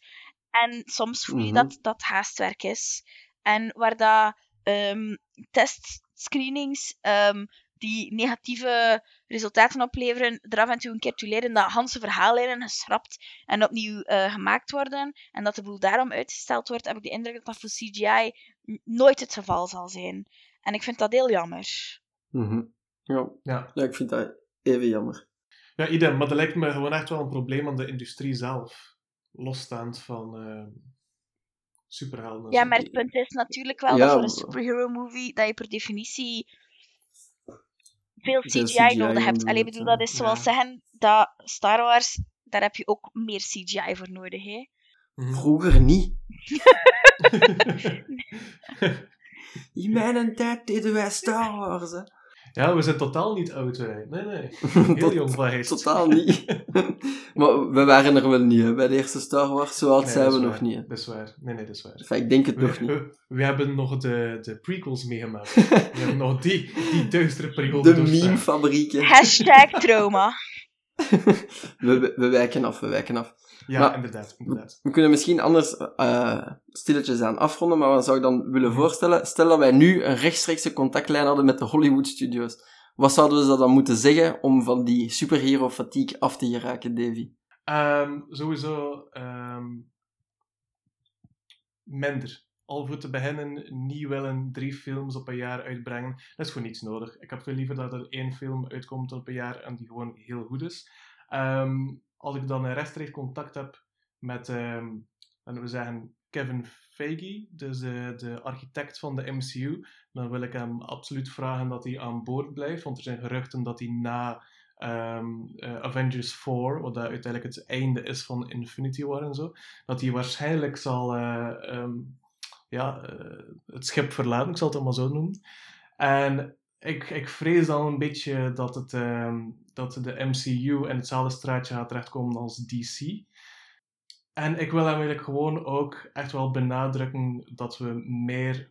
En soms voel je Mhm. dat dat haastwerk is. En waar dat ehm testscreenings ehm, die negatieve resultaten opleveren, er af en toe een keer toe leiden dat Hanse verhaallijnen geschrapt en opnieuw eh, gemaakt worden. En dat de boel daarom uitgesteld wordt, heb ik de indruk dat dat voor CGI nooit het geval zal zijn. En ik vind dat heel jammer. Mhm. Ja. Ja. ja, ik vind dat even jammer. Ja, idem. Maar dat lijkt me gewoon echt wel een probleem aan de industrie zelf. Losstaand van eh, superhelden. en Ja, maar het punt is natuurlijk wel Ja, dat voor een superhero movie dat je per definitie veel CGI, CGI nodig hebt. Alleen bedoel, dat is zoals Ja. zeggen dat Star Wars, daar heb je ook meer CGI voor nodig. Hè? Mhm. Vroeger niet. [laughs] [laughs] In mijn tijd deden wij Star Wars, hè. Ja, we zijn totaal niet oud, wij. Nee, nee. [laughs] Heel jong van geest. Totaal niet. [laughs] maar we waren er wel niet, hè, bij de eerste Star Wars. Zo oud Nee, zijn we nog waar. niet, hè. Dat is waar. Nee, nee, dat is waar. Enfin, ik denk het We, nog niet. we, [laughs] we hebben nog de, de prequels meegemaakt. We hebben nog die, die duistere periode De doorstaan. meme-fabrieken. Hashtag trauma. we, we, we wijken af, we wijken af. Ja, Maar- inderdaad. inderdaad. We kunnen misschien anders eh, stilletjes aan afronden, maar wat zou ik dan willen voorstellen? Stel dat wij nu een rechtstreekse contactlijn hadden met de Hollywood studios. Wat zouden we dan moeten zeggen om van die superhero-fatigue af te geraken, Davy? Ehm, sowieso ehm, minder. Al voor te beginnen, niet willen drie films op een jaar uitbrengen. Dat is voor niets nodig. Ik heb veel liever dat er één film uitkomt op een jaar en die gewoon heel goed is. Ehm, als ik dan rechtstreeks contact heb met, laten we zeggen, Kevin Feige, dus de, de architect van de MCU, dan wil ik hem absoluut vragen dat hij aan boord blijft. Want er zijn geruchten dat hij na um, uh, Avengers 4, wat uiteindelijk het einde is van Infinity War en zo, dat hij waarschijnlijk zal uh, um, ja, uh, het schip verlaten, ik zal het allemaal zo noemen. En ik, ik vrees dan een beetje dat, het, um, dat de MCU in hetzelfde straatje gaat terechtkomen als DC. En ik wil eigenlijk gewoon ook echt wel benadrukken dat we meer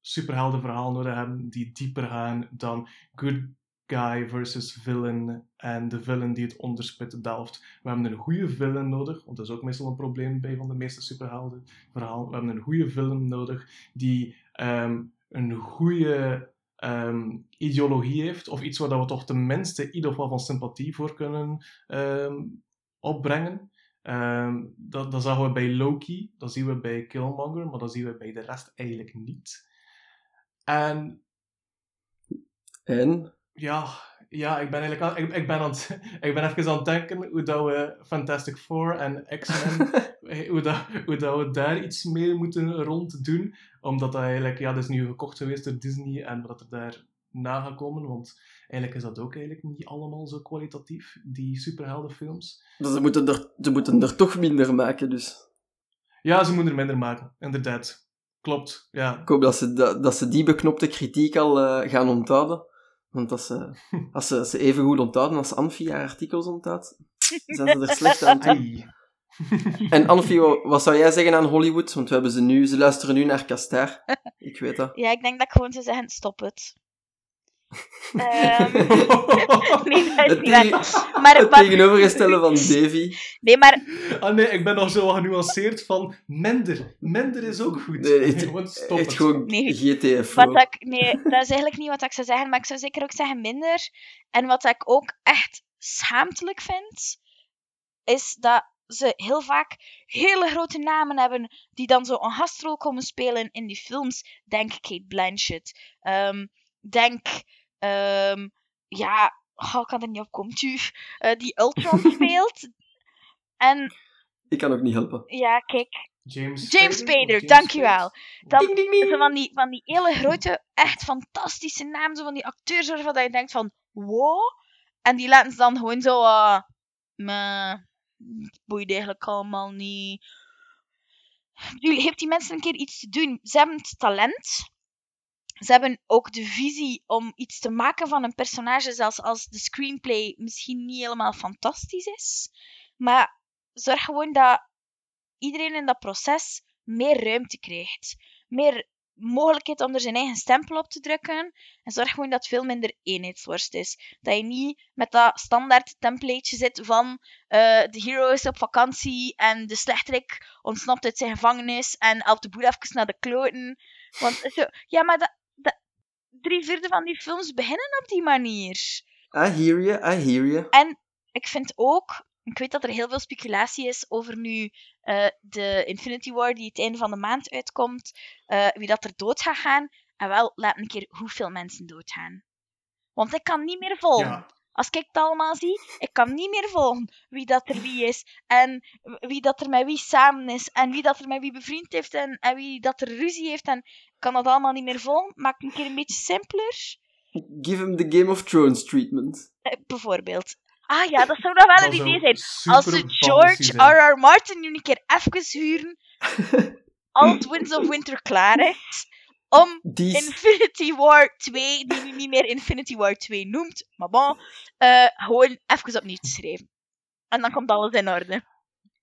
superheldenverhaal nodig hebben die dieper gaan dan good guy versus villain en de villain die het onderspit delft. We hebben een goede villain nodig, want dat is ook meestal een probleem bij van de meeste superhelden verhaal. We hebben een goede villain nodig die um, een goede um, ideologie heeft, of iets waar we toch tenminste in ieder geval van sympathie voor kunnen um, opbrengen. Um, dat, dat zagen we bij Loki, dat zien we bij Killmonger, maar dat zien we bij de rest eigenlijk niet. En. En? Ja, ja ik ben eigenlijk aan, ik, ik, ben aan het, [laughs] ik ben even aan het denken hoe dat we Fantastic Four en X-Men, [laughs] hoe, dat, hoe dat we daar iets mee moeten rond doen. Omdat dat eigenlijk, ja, dat is nu gekocht geweest door Disney en wat er daar na gaat komen. Want eigenlijk is dat ook eigenlijk niet allemaal zo kwalitatief, die superheldenfilms. Dus ze moeten er, ze moeten er toch minder maken, dus. Ja, ze moeten er minder maken, inderdaad. Klopt, ja. Ik hoop dat ze, dat, dat ze die beknopte kritiek al uh, gaan onthouden. Want als ze, als ze, ze even goed onthouden als Anfie haar artikels onthoudt, zijn ze er slecht aan toe. En Anfie, wat zou jij zeggen aan Hollywood? Want we hebben ze nu, ze luisteren nu naar Caster. Ik weet dat. Ja, ik denk dat ik gewoon zou zeggen, stop het. Um, [laughs] nee, dat is Het, niet waar. Maar, het maar, tegenovergestelde van Davy. nee, maar Ah nee, ik ben nog zo genuanceerd van minder. Minder is ook goed. Nee, het- [laughs] stop het. gewoon Nee. GTF. wat ik, nee, dat is eigenlijk niet wat ik zou zeggen, maar ik zou zeker ook zeggen minder. En wat ik ook echt schaamtelijk vind, is dat ze heel vaak hele grote namen hebben die dan zo een gastrol komen spelen in die films. Denk Kate Blanchett. Ehm, denk, ehm, ja, oh, ik kan er niet op komen. Tu, eh, die Ultron [laughs] speelt. En Ik kan ook niet helpen. ja, kijk, James, James Spader? James dankjewel. Dat, Ding, ding, ding. zo van, die, van die hele grote, echt fantastische namen, zo van die acteurs waarvan dat je denkt van, wow. En die laten ze dan gewoon zo, uh, meh, het boeit eigenlijk allemaal niet. Jullie, heeft die mensen een keer iets te doen. Ze hebben het talent. Ze hebben ook de visie om iets te maken van een personage, zelfs als de screenplay misschien niet helemaal fantastisch is. Maar zorg gewoon dat iedereen in dat proces meer ruimte krijgt. Meer mogelijkheid om er zijn eigen stempel op te drukken. En zorg gewoon dat het veel minder eenheidsworst is. Dat je niet met dat standaard templateje zit van eh, de hero is op vakantie en de slechterik ontsnapt uit zijn gevangenis en helpt de boel even naar de kloten. Want ja, maar dat, drie vierde van die films beginnen op die manier. I hear you, I hear you. En ik vind ook, ik weet dat er heel veel speculatie is over nu eh, de Infinity War die het einde van de maand uitkomt, eh, wie dat er dood gaat gaan. En wel, laat een keer hoeveel mensen doodgaan. Want ik kan niet meer volgen. Ja. Als ik het allemaal zie, ik kan niet meer volgen wie dat er wie is. En wie dat er met wie samen is. En wie dat er met wie bevriend heeft. En, en wie dat er ruzie heeft. En ik kan dat allemaal niet meer volgen. Maak het een keer een beetje simpeler. Give him the Game of Thrones treatment. Eh, bijvoorbeeld. Ah ja, dat zou nog wel een idee zijn. Als ze George. R.R. Martin nu een keer even huren, [laughs] als Winds of Winter klaar is, om Die is- Infinity War 2, die nu niet meer Infinity War 2 noemt, maar bon, eh, gewoon even opnieuw te schrijven. En dan komt alles in orde.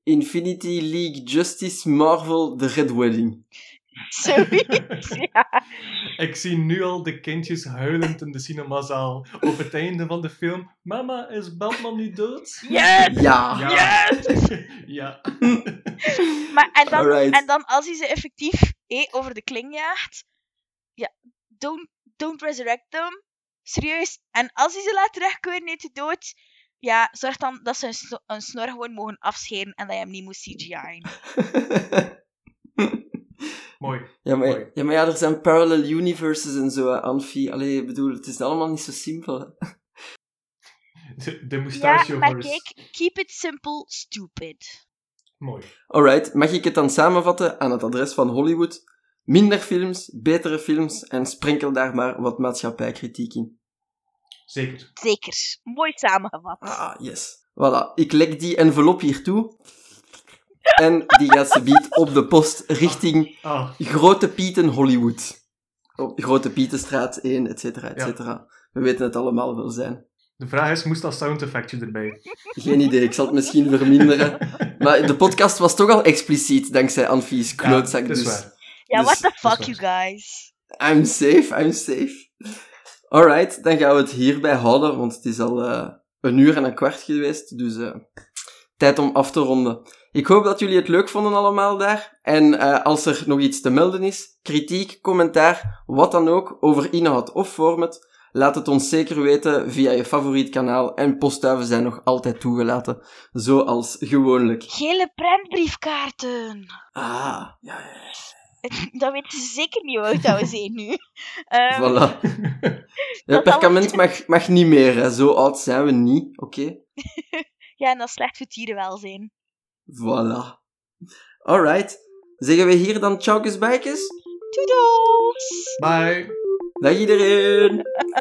Infinity League Justice Marvel The Red Wedding. Zoiets, [laughs] ja. Ik zie nu al de kindjes huilend in de cinemazaal. Op het einde van de film. Mama, is Batman nu dood? Yes! Ja. Ja. [laughs] ja. Maar, en, dan, Alright. en dan als hij ze effectief eh, over de kling jaagt, ja, don't, don't resurrect them, Serieus. En als hij ze laat terugkeren uit de dood, ja, zorg dan dat ze een, sno- een snor gewoon mogen afscheren en dat je hem niet moet CGI'en. [laughs] Mooi. ja, maar, Mooi. ja, maar ja, er zijn parallel universes en zo, hè, Anfie. Allee, ik bedoel, het is allemaal niet zo simpel. hè. De, de Ja, moustache maar overs. kijk, keep it simple, stupid. Mooi. Alright, mag ik het dan samenvatten aan het adres van Hollywood? Minder films, betere films en sprenkel daar maar wat maatschappijkritiek in. Zeker. Zeker. Mooi samengevat. Ah, yes. Voilà, ik leg die envelop hier toe. En die gaat ze biedt op de post richting Ah, Grote Pieten Hollywood. Op Grote Pietenstraat 1, et cetera, et Ja. cetera. We weten het allemaal wel zijn. de vraag is, moest dat sound effectje erbij? Geen idee, ik zal het misschien verminderen. Maar de podcast was toch al expliciet, dankzij Anfie's klootzak. Ja, dat is dus waar. Ja, dus- what the fuck, you guys. I'm safe, I'm safe. Alright, dan gaan we het hierbij houden, want het is al eh, een uur en een kwart geweest, dus eh, tijd om af te ronden. Ik hoop dat jullie het leuk vonden allemaal daar. En eh, als er nog iets te melden is, kritiek, commentaar, wat dan ook, over inhoud of format, laat het ons zeker weten via je favoriet kanaal en postduiven zijn nog altijd toegelaten, zoals gewoonlijk. Gele prentbriefkaarten. Ah, ja, ja, Dat weten ze zeker niet hoe oud dat we zijn nu. [laughs] Ehm, voilà. Ja, Dat perkament mag, mag niet meer, hè. zo oud zijn we niet, oké? [laughs] Ja, en dat is slecht voor het dierenwelzijn. Voilà. Alright. Zeggen we hier dan tjaukes bijkes? Toedels! Bye. Dag iedereen! [laughs]